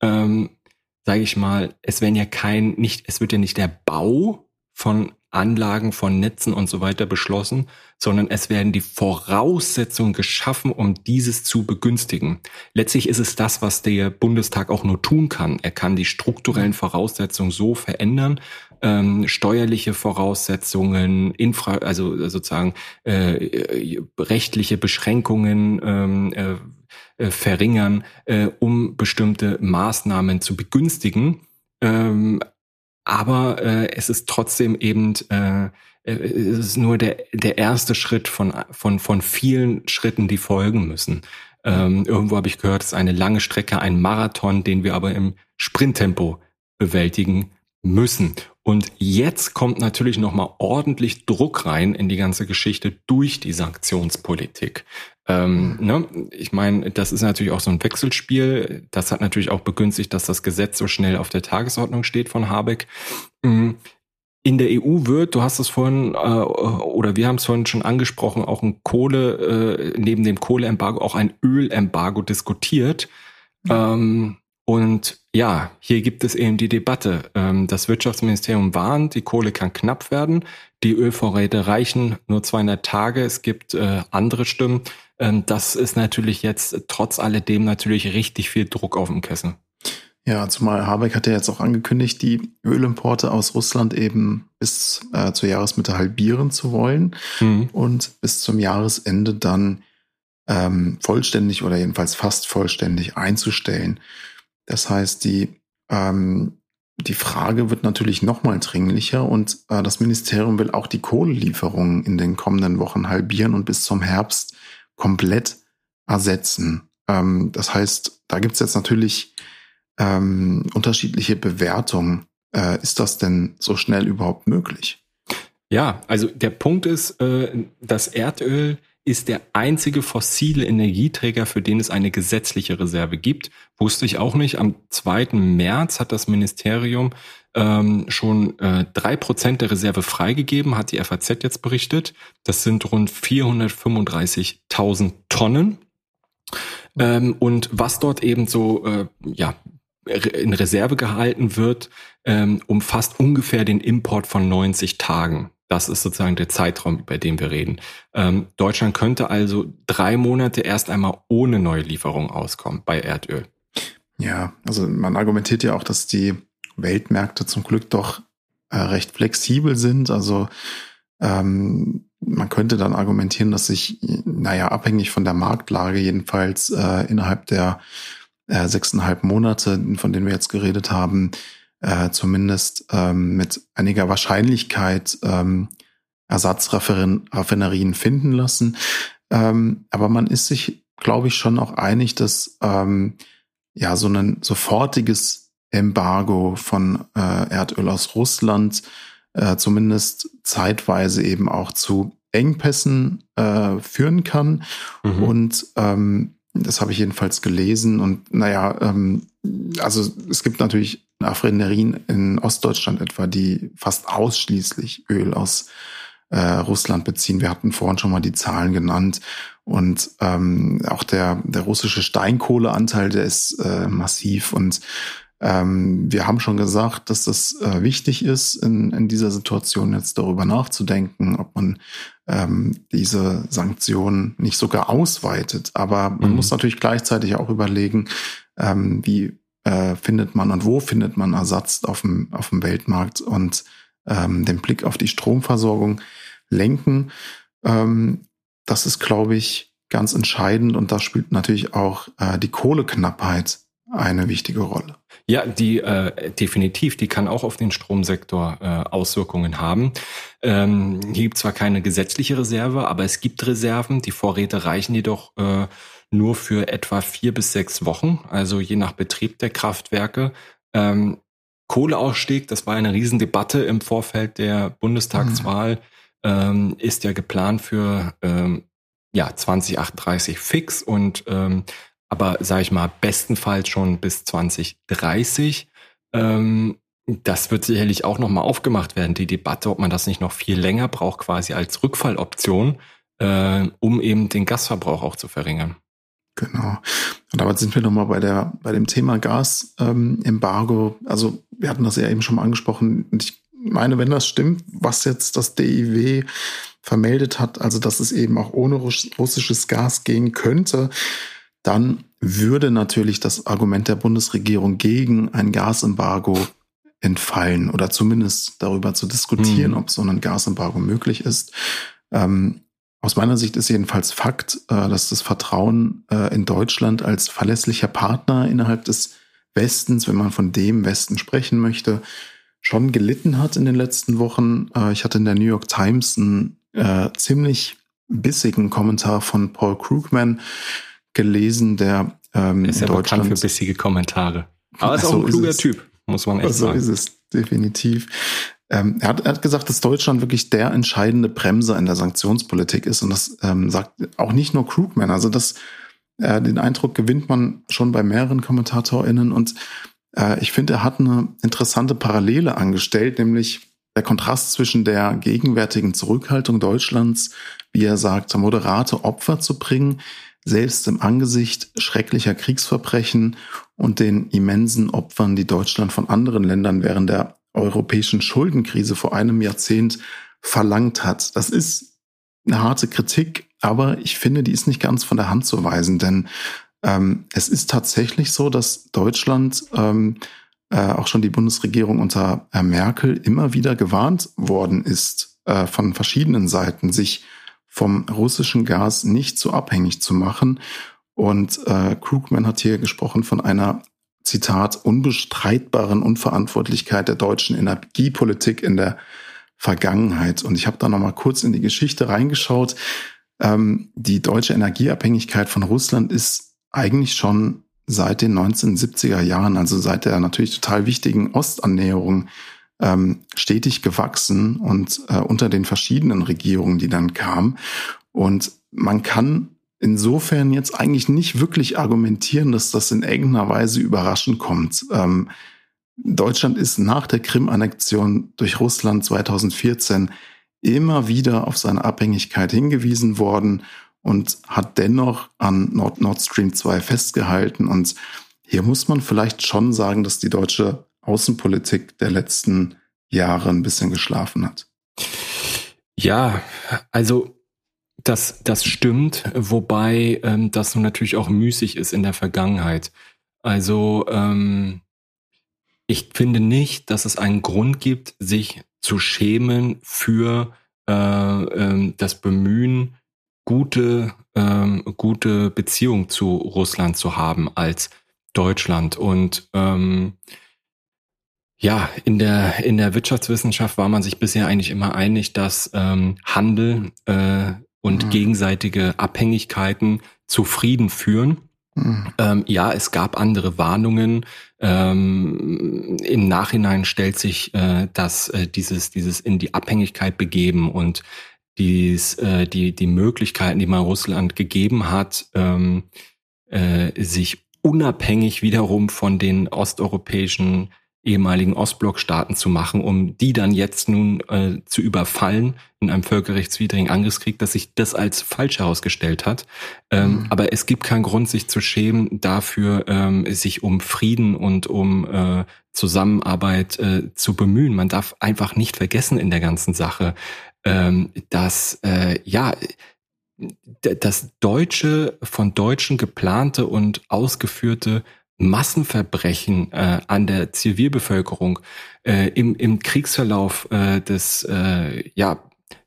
ähm, sage ich mal, es werden ja kein, nicht, es wird ja nicht der Bau von Anlagen, von Netzen und so weiter beschlossen, sondern es werden die Voraussetzungen geschaffen, um dieses zu begünstigen. Letztlich ist es das, was der Bundestag auch nur tun kann. Er kann die strukturellen Voraussetzungen so verändern, ähm, steuerliche Voraussetzungen, Infra, also sozusagen äh, rechtliche Beschränkungen ähm, äh, äh, verringern, äh, um bestimmte Maßnahmen zu begünstigen. Ähm, aber äh, es ist trotzdem eben äh, es ist nur der der erste Schritt von von von vielen Schritten, die folgen müssen. Ähm, irgendwo habe ich gehört, es ist eine lange Strecke, ein Marathon, den wir aber im Sprinttempo bewältigen müssen. Und jetzt kommt natürlich nochmal ordentlich Druck rein in die ganze Geschichte durch die Sanktionspolitik. Ähm, ne? Ich meine, das ist natürlich auch so ein Wechselspiel. Das hat natürlich auch begünstigt, dass das Gesetz so schnell auf der Tagesordnung steht von Habeck. Mm, in der EU wird, du hast es vorhin, äh, oder wir haben es vorhin schon angesprochen, auch ein Kohle, äh, neben dem Kohleembargo auch ein Ölembargo diskutiert. Mhm. Ähm, Und ja, hier gibt es eben die Debatte. Ähm, das Wirtschaftsministerium warnt, die Kohle kann knapp werden, die Ölvorräte reichen nur 200 Tage. Es gibt äh, andere Stimmen. Ähm, das ist natürlich jetzt trotz alledem natürlich richtig viel Druck auf dem Kessel. Ja, zumal Habeck hat ja jetzt auch angekündigt, die Ölimporte aus Russland eben bis äh, zur Jahresmitte halbieren zu wollen mhm. und bis zum Jahresende dann ähm, vollständig oder jedenfalls fast vollständig einzustellen. Das heißt, die, ähm, die Frage wird natürlich nochmal dringlicher und äh, das Ministerium will auch die Kohlelieferungen in den kommenden Wochen halbieren und bis zum Herbst komplett ersetzen. Ähm, das heißt, da gibt's jetzt natürlich ähm, unterschiedliche Bewertungen. Äh, ist das denn so schnell überhaupt möglich? Ja, also der Punkt ist, äh, das Erdöl ist der einzige fossile Energieträger, für den es eine gesetzliche Reserve gibt. Wusste ich auch nicht. Am 2. März hat das Ministerium ähm, schon äh, drei äh, Prozent der Reserve freigegeben, hat die FAZ jetzt berichtet. Das sind rund 435.000 Tonnen. Ähm, und was dort eben so äh, ja in Reserve gehalten wird, ähm, umfasst ungefähr den Import von 90 Tagen. Das ist sozusagen der Zeitraum, bei dem wir reden. Ähm, Deutschland könnte also drei Monate erst einmal ohne neue Lieferung auskommen bei Erdöl. Ja, also man argumentiert ja auch, dass die Weltmärkte zum Glück doch äh, recht flexibel sind. Also ähm, man könnte dann argumentieren, dass sich, naja, abhängig von der Marktlage jedenfalls äh, innerhalb der äh, sechseinhalb Monate, von denen wir jetzt geredet haben, äh, zumindest ähm, mit einiger Wahrscheinlichkeit ähm, Ersatzraffinerien finden lassen. Ähm, aber man ist sich, glaube ich, schon auch einig, dass ähm, ja so ein sofortiges Embargo von äh, Erdöl aus Russland äh, zumindest zeitweise eben auch zu Engpässen äh, führen kann. Mhm. Und ähm, das habe ich jedenfalls gelesen. Und naja, ähm, also es gibt natürlich Raffinerien in Ostdeutschland etwa, die fast ausschließlich Öl aus äh, Russland beziehen. Wir hatten vorhin schon mal die Zahlen genannt. Und ähm, auch der, der russische Steinkohleanteil, der ist äh, massiv. Und ähm, wir haben schon gesagt, dass das äh, wichtig ist, in, in dieser Situation jetzt darüber nachzudenken, ob man ähm, diese Sanktionen nicht sogar ausweitet. Aber man mhm. muss natürlich gleichzeitig auch überlegen, ähm, wie äh, findet man und wo findet man Ersatz auf dem, auf dem Weltmarkt und ähm, den Blick auf die Stromversorgung lenken. Ähm, das ist, glaube ich, ganz entscheidend und da spielt natürlich auch äh, die Kohleknappheit eine wichtige Rolle. Ja, die äh, definitiv, die kann auch auf den Stromsektor äh, Auswirkungen haben. Ähm, hier gibt zwar keine gesetzliche Reserve, aber es gibt Reserven. Die Vorräte reichen jedoch äh, nur für etwa vier bis sechs Wochen, also je nach Betrieb der Kraftwerke. Ähm, Kohleausstieg, das war eine Riesendebatte im Vorfeld der Bundestagswahl, mhm. ähm, ist ja geplant für ähm, ja 2038 fix und ähm, aber sage ich mal, bestenfalls schon bis 2030. Ähm, das wird sicherlich auch nochmal aufgemacht werden, die Debatte, ob man das nicht noch viel länger braucht, quasi als Rückfalloption, äh, um eben den Gasverbrauch auch zu verringern. Genau. Und damit sind wir nochmal bei bei dem Thema Gasembargo. Ähm, also wir hatten das ja eben schon mal angesprochen. Und ich meine, wenn das stimmt, was jetzt das DIW vermeldet hat, also dass es eben auch ohne russisches Gas gehen könnte, dann würde natürlich das Argument der Bundesregierung gegen ein Gasembargo entfallen oder zumindest darüber zu diskutieren, mhm. ob so ein Gasembargo möglich ist. Ähm, aus meiner Sicht ist jedenfalls Fakt, äh, dass das Vertrauen äh, in Deutschland als verlässlicher Partner innerhalb des Westens, wenn man von dem Westen sprechen möchte, schon gelitten hat in den letzten Wochen. Äh, ich hatte in der New York Times einen äh, ziemlich bissigen Kommentar von Paul Krugman, gelesen, der ähm, ist ja in Deutschland für bissige Kommentare. Aber ist auch ein kluger Typ, muss man echt so sagen. So ist es definitiv. Ähm, er, hat, er hat gesagt, dass Deutschland wirklich der entscheidende Bremser in der Sanktionspolitik ist und das ähm, sagt auch nicht nur Krugman. Also das äh, den Eindruck gewinnt man schon bei mehreren KommentatorInnen und äh, ich finde, er hat eine interessante Parallele angestellt, nämlich der Kontrast zwischen der gegenwärtigen Zurückhaltung Deutschlands, wie er sagt, moderate Opfer zu bringen, selbst im Angesicht schrecklicher Kriegsverbrechen und den immensen Opfern, die Deutschland von anderen Ländern während der europäischen Schuldenkrise vor einem Jahrzehnt verlangt hat. Das ist eine harte Kritik, aber ich finde, die ist nicht ganz von der Hand zu weisen, denn ähm, es ist tatsächlich so, dass Deutschland, ähm, äh, auch schon die Bundesregierung unter äh, Merkel, immer wieder gewarnt worden ist äh, von verschiedenen Seiten, sich vom russischen Gas nicht so abhängig zu machen. Und äh, Krugman hat hier gesprochen von einer Zitat unbestreitbaren Unverantwortlichkeit der deutschen Energiepolitik in der Vergangenheit. Und ich habe da noch mal kurz in die Geschichte reingeschaut. Ähm, die deutsche Energieabhängigkeit von Russland ist eigentlich schon seit den 1970er Jahren, also seit der natürlich total wichtigen Ostannäherung, ähm, stetig gewachsen und äh, unter den verschiedenen Regierungen, die dann kamen. Und man kann insofern jetzt eigentlich nicht wirklich argumentieren, dass das in irgendeiner Weise überraschend kommt. Ähm, Deutschland ist nach der Krim-Annexion durch Russland 2014 immer wieder auf seine Abhängigkeit hingewiesen worden und hat dennoch an Nord, Nord Stream 2 festgehalten. Und hier muss man vielleicht schon sagen, dass die deutsche Außenpolitik der letzten Jahre ein bisschen geschlafen hat. Ja, also das, das stimmt, wobei ähm, das natürlich auch müßig ist in der Vergangenheit. Also ähm, ich finde nicht, dass es einen Grund gibt, sich zu schämen für äh, äh, das Bemühen, gute, ähm, gute Beziehung zu Russland zu haben als Deutschland. Und ähm, ja, in der, in der Wirtschaftswissenschaft war man sich bisher eigentlich immer einig, dass ähm, Handel äh, und mhm. gegenseitige Abhängigkeiten zu Frieden führen. Mhm. Ähm, ja, es gab andere Warnungen. Ähm, Im Nachhinein stellt sich äh, dass äh, dieses, dieses in die Abhängigkeit begeben und dies, äh, die, die Möglichkeiten, die man Russland gegeben hat, ähm, äh, sich unabhängig wiederum von den osteuropäischen ehemaligen Ostblockstaaten zu machen, um die dann jetzt nun äh, zu überfallen in einem völkerrechtswidrigen Angriffskrieg, dass sich das als falsch herausgestellt hat. Ähm, mhm. Aber es gibt keinen Grund, sich zu schämen, dafür ähm, sich um Frieden und um äh, Zusammenarbeit äh, zu bemühen. Man darf einfach nicht vergessen in der ganzen Sache, ähm, dass äh, ja das deutsche von Deutschen geplante und ausgeführte Massenverbrechen äh, an der Zivilbevölkerung äh, im, im Kriegsverlauf äh, des äh, ja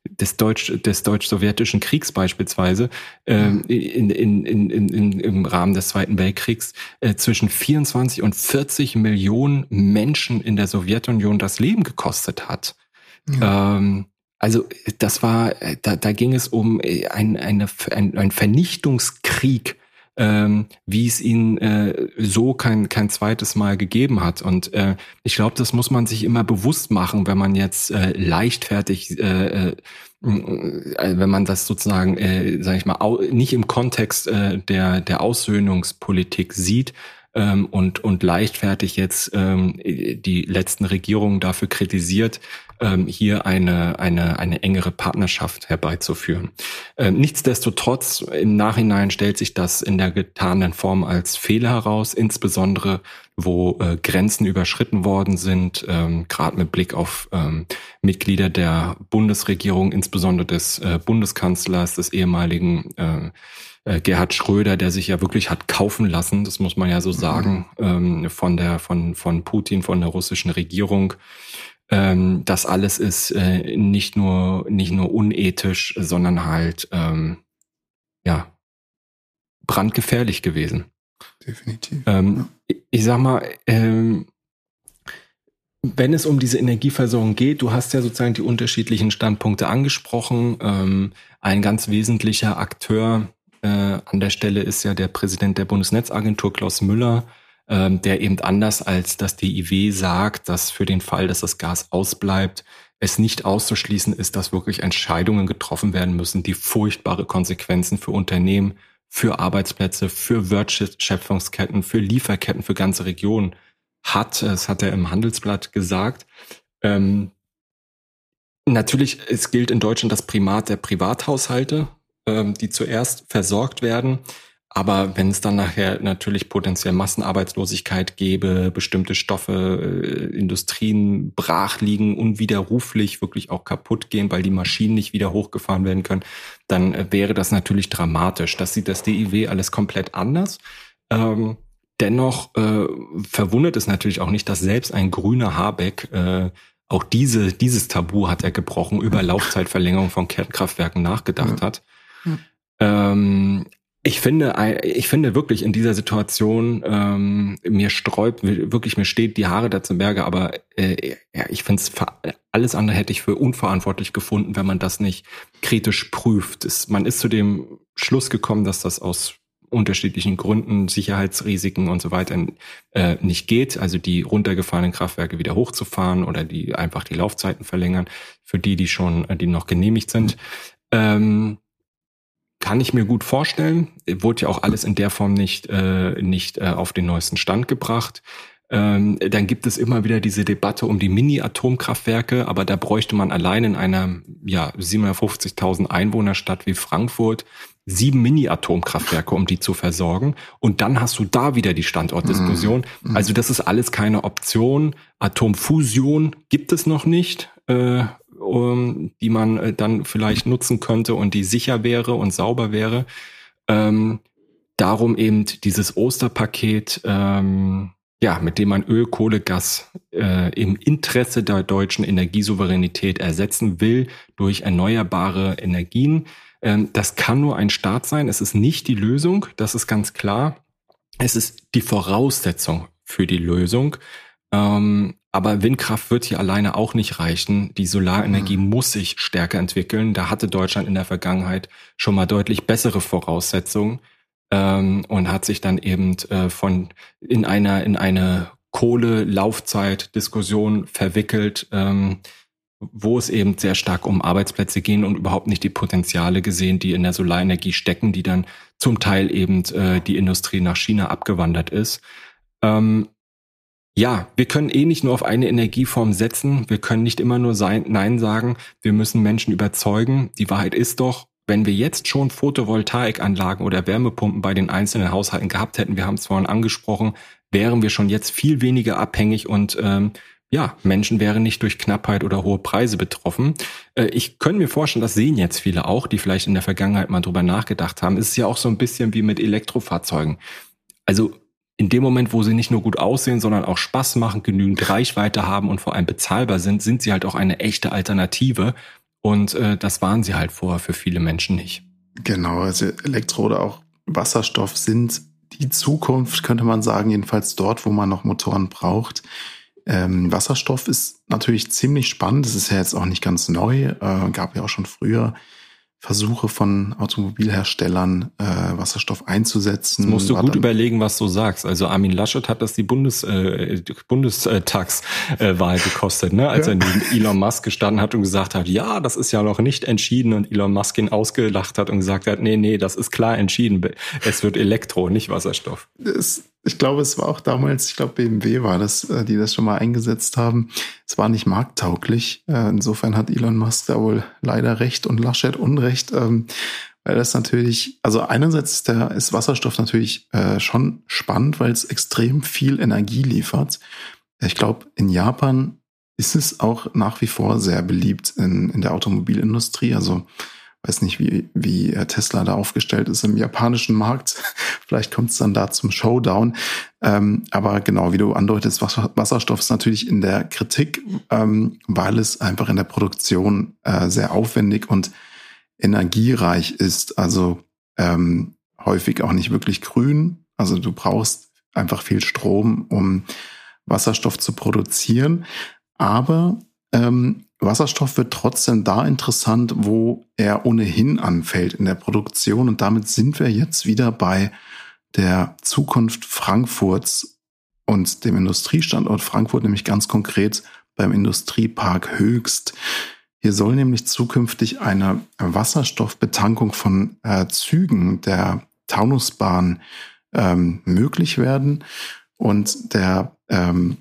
des deutsch des deutsch-sowjetischen Kriegs beispielsweise äh, in, in, in, in, im Rahmen des Zweiten Weltkriegs äh, zwischen 24 und 40 Millionen Menschen in der Sowjetunion das Leben gekostet hat. Ja. Ähm, also das war, da, da ging es um äh, ein, eine, ein, ein Vernichtungskrieg, ähm, wie es ihn äh, so kein, kein zweites Mal gegeben hat. Und äh, ich glaube, das muss man sich immer bewusst machen, wenn man jetzt äh, leichtfertig, äh, äh, wenn man das sozusagen, äh, sage ich mal, nicht im Kontext äh, der, der Aussöhnungspolitik sieht, ähm, und, und leichtfertig jetzt ähm, die letzten Regierungen dafür kritisiert, ähm, hier eine, eine, eine engere Partnerschaft herbeizuführen. Ähm, nichtsdestotrotz, im Nachhinein stellt sich das in der getanen Form als Fehler heraus, insbesondere wo äh, Grenzen überschritten worden sind, ähm, gerade mit Blick auf ähm, Mitglieder der Bundesregierung, insbesondere des äh, Bundeskanzlers, des ehemaligen äh, äh, Gerhard Schröder, der sich ja wirklich hat kaufen lassen, das muss man ja so sagen, ähm, von der von von Putin, von der russischen Regierung. Ähm, das alles ist äh, nicht nur nicht nur unethisch, sondern halt ähm, ja brandgefährlich gewesen. Definitiv. Ähm, ja. Ich sag mal, ähm, wenn es um diese Energieversorgung geht, du hast ja sozusagen die unterschiedlichen Standpunkte angesprochen. Ähm, ein ganz wesentlicher Akteur äh, an der Stelle ist ja der Präsident der Bundesnetzagentur, Klaus Müller, ähm, der eben anders als das DIW sagt, dass für den Fall, dass das Gas ausbleibt, es nicht auszuschließen ist, dass wirklich Entscheidungen getroffen werden müssen, die furchtbare Konsequenzen für Unternehmen, für Arbeitsplätze, für Wertschöpfungsketten, für Lieferketten, für ganze Regionen hat. Das hat er im Handelsblatt gesagt. Ähm, natürlich, es gilt in Deutschland das Primat der Privathaushalte ähm, die zuerst versorgt werden. Aber wenn es dann nachher natürlich potenziell Massenarbeitslosigkeit gäbe, bestimmte Stoffe, äh, Industrien brach liegen, unwiderruflich wirklich auch kaputt gehen, weil die Maschinen nicht wieder hochgefahren werden können, dann äh, wäre das natürlich dramatisch. Das sieht das DIW alles komplett anders. Ähm, dennoch äh, verwundert es natürlich auch nicht, dass selbst ein grüner Habeck äh, auch diese, dieses Tabu hat er gebrochen, über [LAUGHS] Laufzeitverlängerung von Kernkraftwerken nachgedacht hat. Ähm, ich finde, ich finde wirklich in dieser Situation, ähm, mir sträubt, wirklich mir steht die Haare da zum Berge, aber äh, ja, ich finde es, alles andere hätte ich für unverantwortlich gefunden, wenn man das nicht kritisch prüft. Es, man ist zu dem Schluss gekommen, dass das aus unterschiedlichen Gründen, Sicherheitsrisiken und so weiter äh, nicht geht, also die runtergefahrenen Kraftwerke wieder hochzufahren oder die einfach die Laufzeiten verlängern, für die, die schon, die noch genehmigt sind. Ähm, kann ich mir gut vorstellen. Wurde ja auch alles in der Form nicht, äh, nicht äh, auf den neuesten Stand gebracht. Ähm, dann gibt es immer wieder diese Debatte um die Mini-Atomkraftwerke, aber da bräuchte man allein in einer ja, 750.000 Einwohnerstadt wie Frankfurt sieben Mini-Atomkraftwerke, um die zu versorgen. Und dann hast du da wieder die Standortdiskussion. Mhm. Also das ist alles keine Option. Atomfusion gibt es noch nicht. Äh, um, die man äh, dann vielleicht nutzen könnte und die sicher wäre und sauber wäre. Ähm, darum eben dieses Osterpaket, ähm, ja, mit dem man Öl, Kohle, Gas äh, im Interesse der deutschen Energiesouveränität ersetzen will durch erneuerbare Energien. Ähm, das kann nur ein Start sein. Es ist nicht die Lösung, das ist ganz klar. Es ist die Voraussetzung für die Lösung. Ähm, aber Windkraft wird hier alleine auch nicht reichen. Die Solarenergie mhm. muss sich stärker entwickeln. Da hatte Deutschland in der Vergangenheit schon mal deutlich bessere Voraussetzungen ähm, und hat sich dann eben äh, von in einer in eine Kohle-Laufzeit-Diskussion verwickelt, ähm, wo es eben sehr stark um Arbeitsplätze gehen und überhaupt nicht die Potenziale gesehen, die in der Solarenergie stecken, die dann zum Teil eben äh, die Industrie nach China abgewandert ist. Ähm, ja, wir können eh nicht nur auf eine Energieform setzen. Wir können nicht immer nur sein, Nein sagen. Wir müssen Menschen überzeugen. Die Wahrheit ist doch, wenn wir jetzt schon Photovoltaikanlagen oder Wärmepumpen bei den einzelnen Haushalten gehabt hätten, wir haben es vorhin angesprochen, wären wir schon jetzt viel weniger abhängig und ähm, ja, Menschen wären nicht durch Knappheit oder hohe Preise betroffen. Äh, ich könnte mir vorstellen, das sehen jetzt viele auch, die vielleicht in der Vergangenheit mal drüber nachgedacht haben. Es ist ja auch so ein bisschen wie mit Elektrofahrzeugen. Also in dem Moment, wo sie nicht nur gut aussehen, sondern auch Spaß machen, genügend Reichweite haben und vor allem bezahlbar sind, sind sie halt auch eine echte Alternative. Und äh, das waren sie halt vorher für viele Menschen nicht. Genau, also Elektro oder auch Wasserstoff sind die Zukunft, könnte man sagen, jedenfalls dort, wo man noch Motoren braucht. Ähm, Wasserstoff ist natürlich ziemlich spannend. Das ist ja jetzt auch nicht ganz neu, äh, gab ja auch schon früher Versuche von Automobilherstellern, äh, Wasserstoff einzusetzen. Jetzt musst du gut überlegen, was du sagst. Also Armin Laschet hat das die Bundes, äh, Bundestagswahl gekostet, ne? als ja. er neben Elon Musk gestanden hat und gesagt hat, ja, das ist ja noch nicht entschieden und Elon Musk ihn ausgelacht hat und gesagt hat, nee, nee, das ist klar entschieden. Es wird Elektro, nicht Wasserstoff. Das ich glaube, es war auch damals, ich glaube, BMW war das, äh, die das schon mal eingesetzt haben. Es war nicht markttauglich. Äh, insofern hat Elon Musk da wohl leider recht und Laschet Unrecht, ähm, weil das natürlich, also einerseits ist, der, ist Wasserstoff natürlich äh, schon spannend, weil es extrem viel Energie liefert. Ich glaube, in Japan ist es auch nach wie vor sehr beliebt in, in der Automobilindustrie. Also weiß nicht, wie, wie äh, Tesla da aufgestellt ist im japanischen Markt. [LAUGHS] Vielleicht kommt es dann da zum Showdown. Ähm, aber genau, wie du andeutest, Wasserstoff ist natürlich in der Kritik, ähm, weil es einfach in der Produktion äh, sehr aufwendig und energiereich ist. Also ähm, häufig auch nicht wirklich grün. Also du brauchst einfach viel Strom, um Wasserstoff zu produzieren. Aber ähm, Wasserstoff wird trotzdem da interessant, wo er ohnehin anfällt in der Produktion. Und damit sind wir jetzt wieder bei der Zukunft Frankfurts und dem Industriestandort Frankfurt, nämlich ganz konkret beim Industriepark Höchst. Hier soll nämlich zukünftig eine Wasserstoffbetankung von äh, Zügen der Taunusbahn ähm, möglich werden. Und der ähm,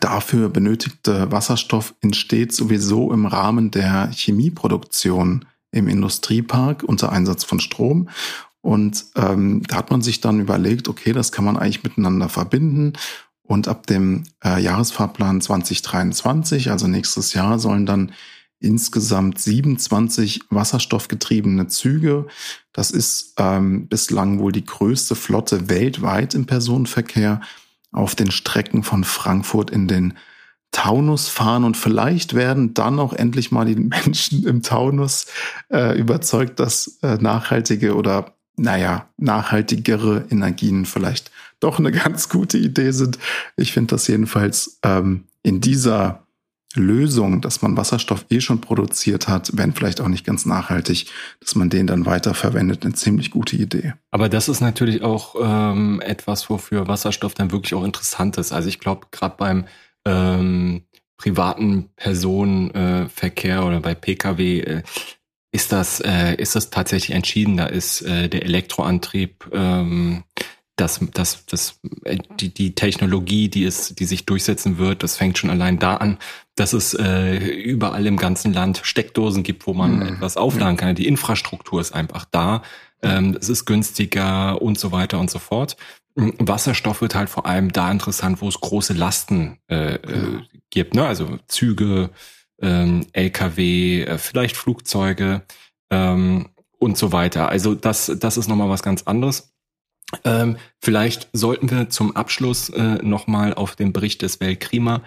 dafür benötigte Wasserstoff entsteht sowieso im Rahmen der Chemieproduktion im Industriepark unter Einsatz von Strom. Und ähm, da hat man sich dann überlegt, okay, das kann man eigentlich miteinander verbinden. Und ab dem äh, Jahresfahrplan 2023, also nächstes Jahr, sollen dann insgesamt 27 wasserstoffgetriebene Züge. Das ist ähm, bislang wohl die größte Flotte weltweit im Personenverkehr auf den Strecken von Frankfurt in den Taunus fahren und vielleicht werden dann auch endlich mal die [LAUGHS] Menschen im Taunus äh, überzeugt, dass äh, nachhaltige oder naja, nachhaltigere Energien vielleicht doch eine [LAUGHS] ganz gute Idee sind. Ich finde das jedenfalls ähm, in dieser Lösung, dass man Wasserstoff eh schon produziert hat, wenn vielleicht auch nicht ganz nachhaltig, dass man den dann weiter verwendet, eine ziemlich gute Idee. Aber das ist natürlich auch ähm, etwas, wofür Wasserstoff dann wirklich auch interessant ist. Also ich glaube, gerade beim ähm, privaten Personenverkehr äh, oder bei Pkw äh, ist das äh, ist das tatsächlich entschieden. Da ist äh, der Elektroantrieb ähm, das, das, das, äh, die, die Technologie, die es, die sich durchsetzen wird, das fängt schon allein da an, dass es äh, überall im ganzen Land Steckdosen gibt, wo man mhm. etwas aufladen kann. Die Infrastruktur ist einfach da. Ähm, es ist günstiger und so weiter und so fort. Wasserstoff wird halt vor allem da interessant, wo es große Lasten äh, äh, gibt, ne? Also Züge, ähm, LKW, äh, vielleicht Flugzeuge ähm, und so weiter. Also das, das ist nochmal was ganz anderes. Ähm, vielleicht sollten wir zum Abschluss äh, nochmal auf den Bericht des Weltklima,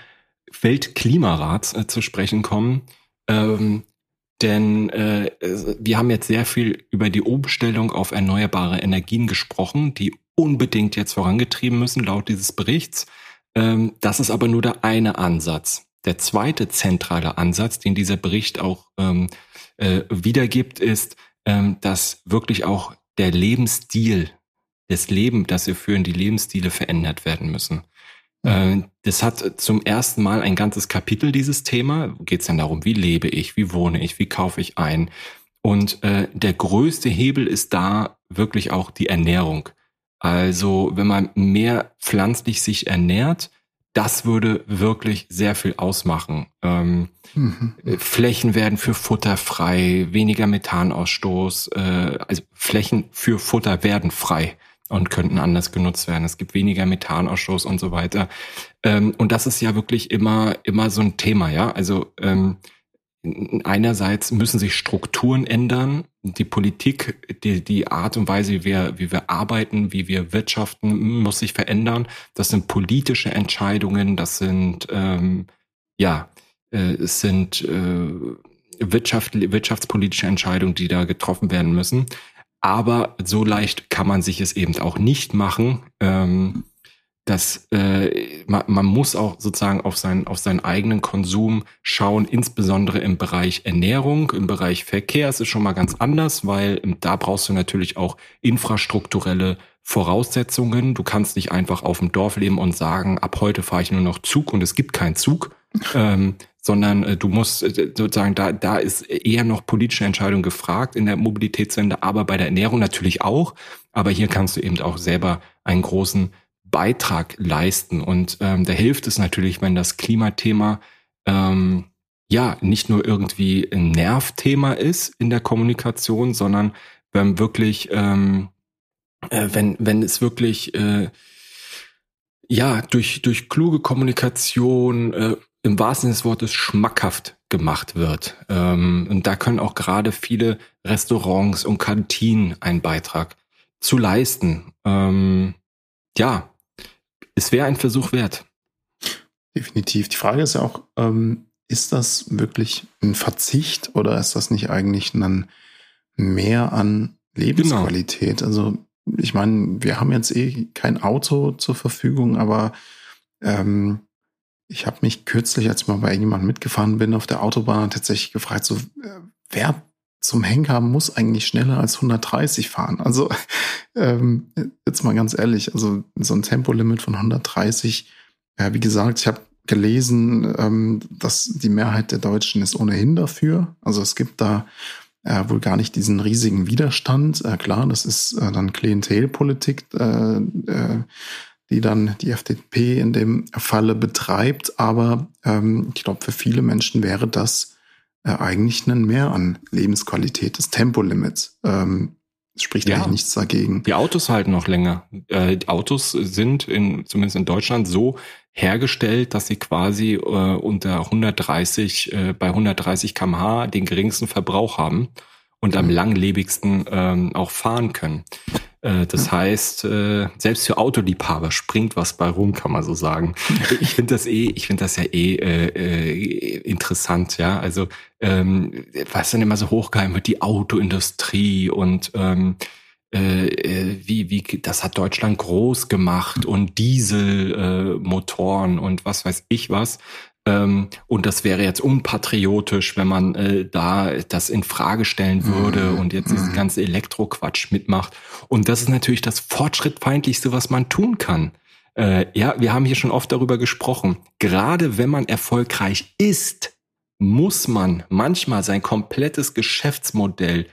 Weltklimarats äh, zu sprechen kommen. Ähm, denn äh, wir haben jetzt sehr viel über die Umstellung auf erneuerbare Energien gesprochen, die unbedingt jetzt vorangetrieben müssen, laut dieses Berichts. Ähm, das ist aber nur der eine Ansatz. Der zweite zentrale Ansatz, den dieser Bericht auch ähm, äh, wiedergibt, ist, ähm, dass wirklich auch der Lebensstil das Leben, das wir führen, die Lebensstile verändert werden müssen. Mhm. Das hat zum ersten Mal ein ganzes Kapitel, dieses Thema. Geht es dann darum, wie lebe ich, wie wohne ich, wie kaufe ich ein. Und äh, der größte Hebel ist da wirklich auch die Ernährung. Also wenn man mehr pflanzlich sich ernährt, das würde wirklich sehr viel ausmachen. Ähm, mhm. Flächen werden für Futter frei, weniger Methanausstoß, äh, also Flächen für Futter werden frei und könnten anders genutzt werden. Es gibt weniger Methanausstoß und so weiter. Ähm, und das ist ja wirklich immer, immer so ein Thema, ja. Also ähm, einerseits müssen sich Strukturen ändern, die Politik, die, die Art und Weise, wie wir, wie wir arbeiten, wie wir wirtschaften, muss sich verändern. Das sind politische Entscheidungen, das sind ähm, ja, äh, es sind äh, Wirtschaft, wirtschaftspolitische Entscheidungen, die da getroffen werden müssen. Aber so leicht kann man sich es eben auch nicht machen. Ähm, dass äh, man, man muss auch sozusagen auf seinen, auf seinen eigenen Konsum schauen, insbesondere im Bereich Ernährung, im Bereich Verkehr ist es schon mal ganz anders, weil da brauchst du natürlich auch infrastrukturelle Voraussetzungen. Du kannst nicht einfach auf dem Dorf leben und sagen, ab heute fahre ich nur noch Zug und es gibt keinen Zug. Ähm, sondern äh, du musst äh, sozusagen, da, da ist eher noch politische Entscheidung gefragt in der Mobilitätswende, aber bei der Ernährung natürlich auch. Aber hier kannst du eben auch selber einen großen Beitrag leisten. Und ähm, da hilft es natürlich, wenn das Klimathema ähm, ja nicht nur irgendwie ein Nervthema ist in der Kommunikation, sondern wenn wirklich, ähm, äh, wenn, wenn es wirklich äh, ja durch, durch kluge Kommunikation, äh, im wahrsten Sinne des Wortes schmackhaft gemacht wird. Ähm, und da können auch gerade viele Restaurants und Kantinen einen Beitrag zu leisten. Ähm, ja, es wäre ein Versuch wert. Definitiv. Die Frage ist ja auch, ähm, ist das wirklich ein Verzicht oder ist das nicht eigentlich dann mehr an Lebensqualität? Genau. Also ich meine, wir haben jetzt eh kein Auto zur Verfügung, aber ähm, ich habe mich kürzlich, als ich mal bei jemandem mitgefahren bin auf der Autobahn, tatsächlich gefragt, so äh, wer zum Henker muss eigentlich schneller als 130 fahren. Also [LAUGHS] ähm, jetzt mal ganz ehrlich, also so ein Tempolimit von 130, ja, wie gesagt, ich habe gelesen, ähm, dass die Mehrheit der Deutschen ist ohnehin dafür. Also es gibt da äh, wohl gar nicht diesen riesigen Widerstand. Äh, klar, das ist äh, dann Klientelpolitik. Äh, äh, die dann die FDP in dem Falle betreibt. Aber ähm, ich glaube, für viele Menschen wäre das äh, eigentlich ein Mehr an Lebensqualität, das Tempolimit. Ähm, spricht ja. eigentlich nichts dagegen. Die Autos halten noch länger. Äh, die Autos sind in, zumindest in Deutschland so hergestellt, dass sie quasi äh, unter 130, äh, bei 130 kmh den geringsten Verbrauch haben und am mhm. langlebigsten ähm, auch fahren können. Äh, das heißt, äh, selbst für Autoliebhaber springt was bei rum, kann man so sagen. [LAUGHS] Ich finde das eh, ich finde das ja eh äh, äh, interessant, ja. Also ähm, was dann immer so hochgeheim wird, die Autoindustrie und ähm, äh, äh, wie, wie, das hat Deutschland groß gemacht und Dieselmotoren äh, und was weiß ich was. Ähm, und das wäre jetzt unpatriotisch, wenn man äh, da das in Frage stellen würde mhm. und jetzt diesen mhm. ganzen Elektroquatsch mitmacht. Und das ist natürlich das Fortschrittfeindlichste, was man tun kann. Äh, ja, wir haben hier schon oft darüber gesprochen. Gerade wenn man erfolgreich ist, muss man manchmal sein komplettes Geschäftsmodell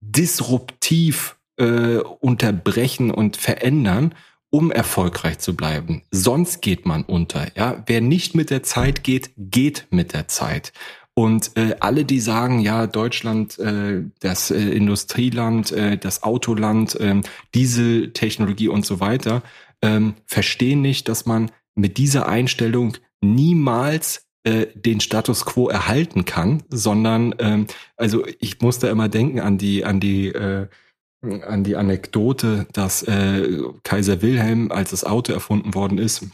disruptiv äh, unterbrechen und verändern um erfolgreich zu bleiben. Sonst geht man unter. Ja, wer nicht mit der Zeit geht, geht mit der Zeit. Und äh, alle, die sagen, ja, Deutschland, äh, das äh, Industrieland, äh, das Autoland, äh, Dieseltechnologie und so weiter, ähm, verstehen nicht, dass man mit dieser Einstellung niemals äh, den Status quo erhalten kann, sondern ähm, also ich muss da immer denken an die an die äh, an die Anekdote, dass äh, Kaiser Wilhelm, als das Auto erfunden worden ist,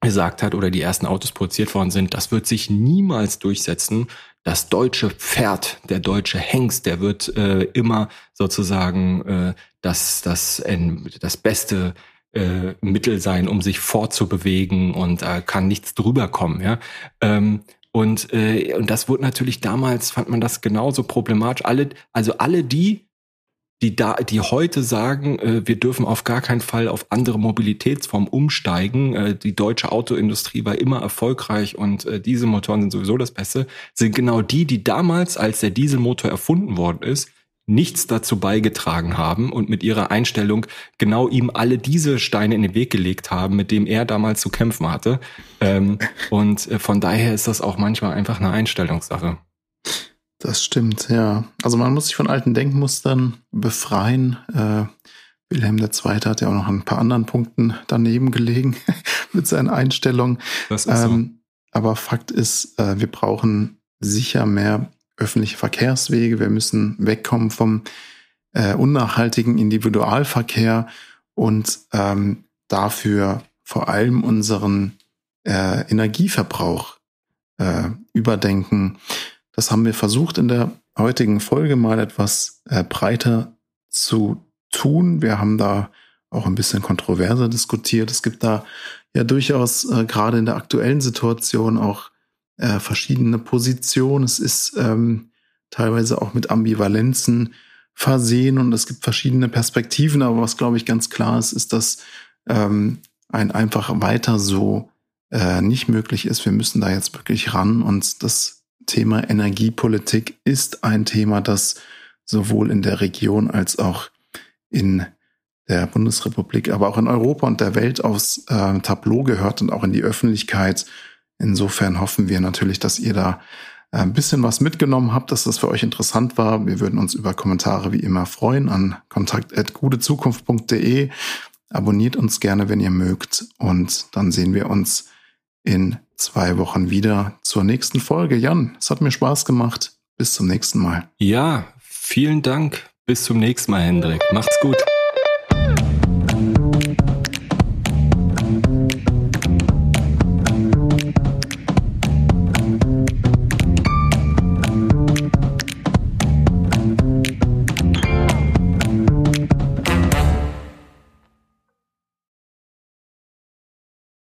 gesagt hat oder die ersten Autos produziert worden sind, das wird sich niemals durchsetzen. Das deutsche Pferd, der deutsche Hengst, der wird äh, immer sozusagen äh, das, das, äh, das beste äh, Mittel sein, um sich fortzubewegen und äh, kann nichts drüber kommen. Ja? Ähm, und, äh, und das wurde natürlich damals, fand man das genauso problematisch. Alle, also alle die, die da, die heute sagen, äh, wir dürfen auf gar keinen Fall auf andere Mobilitätsformen umsteigen. Äh, die deutsche Autoindustrie war immer erfolgreich und äh, Dieselmotoren sind sowieso das Beste, sind genau die, die damals, als der Dieselmotor erfunden worden ist, nichts dazu beigetragen haben und mit ihrer Einstellung genau ihm alle diese Steine in den Weg gelegt haben, mit dem er damals zu kämpfen hatte. Ähm, und äh, von daher ist das auch manchmal einfach eine Einstellungssache. Das stimmt, ja. Also man muss sich von alten Denkmustern befreien. Äh, Wilhelm II. hat ja auch noch ein paar anderen Punkten daneben gelegen [LAUGHS] mit seinen Einstellungen. Das ist ähm, so. Aber Fakt ist, äh, wir brauchen sicher mehr öffentliche Verkehrswege. Wir müssen wegkommen vom äh, unnachhaltigen Individualverkehr und ähm, dafür vor allem unseren äh, Energieverbrauch äh, überdenken. Das haben wir versucht in der heutigen Folge mal etwas äh, breiter zu tun. Wir haben da auch ein bisschen kontroverser diskutiert. Es gibt da ja durchaus äh, gerade in der aktuellen Situation auch äh, verschiedene Positionen. Es ist ähm, teilweise auch mit Ambivalenzen versehen und es gibt verschiedene Perspektiven. Aber was, glaube ich, ganz klar ist, ist, dass ähm, ein einfach weiter so äh, nicht möglich ist. Wir müssen da jetzt wirklich ran und das Thema Energiepolitik ist ein Thema, das sowohl in der Region als auch in der Bundesrepublik, aber auch in Europa und der Welt aufs äh, Tableau gehört und auch in die Öffentlichkeit. Insofern hoffen wir natürlich, dass ihr da äh, ein bisschen was mitgenommen habt, dass das für euch interessant war. Wir würden uns über Kommentare wie immer freuen an kontakt.gutezukunft.de. Abonniert uns gerne, wenn ihr mögt. Und dann sehen wir uns in zwei Wochen wieder zur nächsten Folge. Jan, es hat mir Spaß gemacht. Bis zum nächsten Mal. Ja, vielen Dank. Bis zum nächsten Mal, Hendrik. Macht's gut.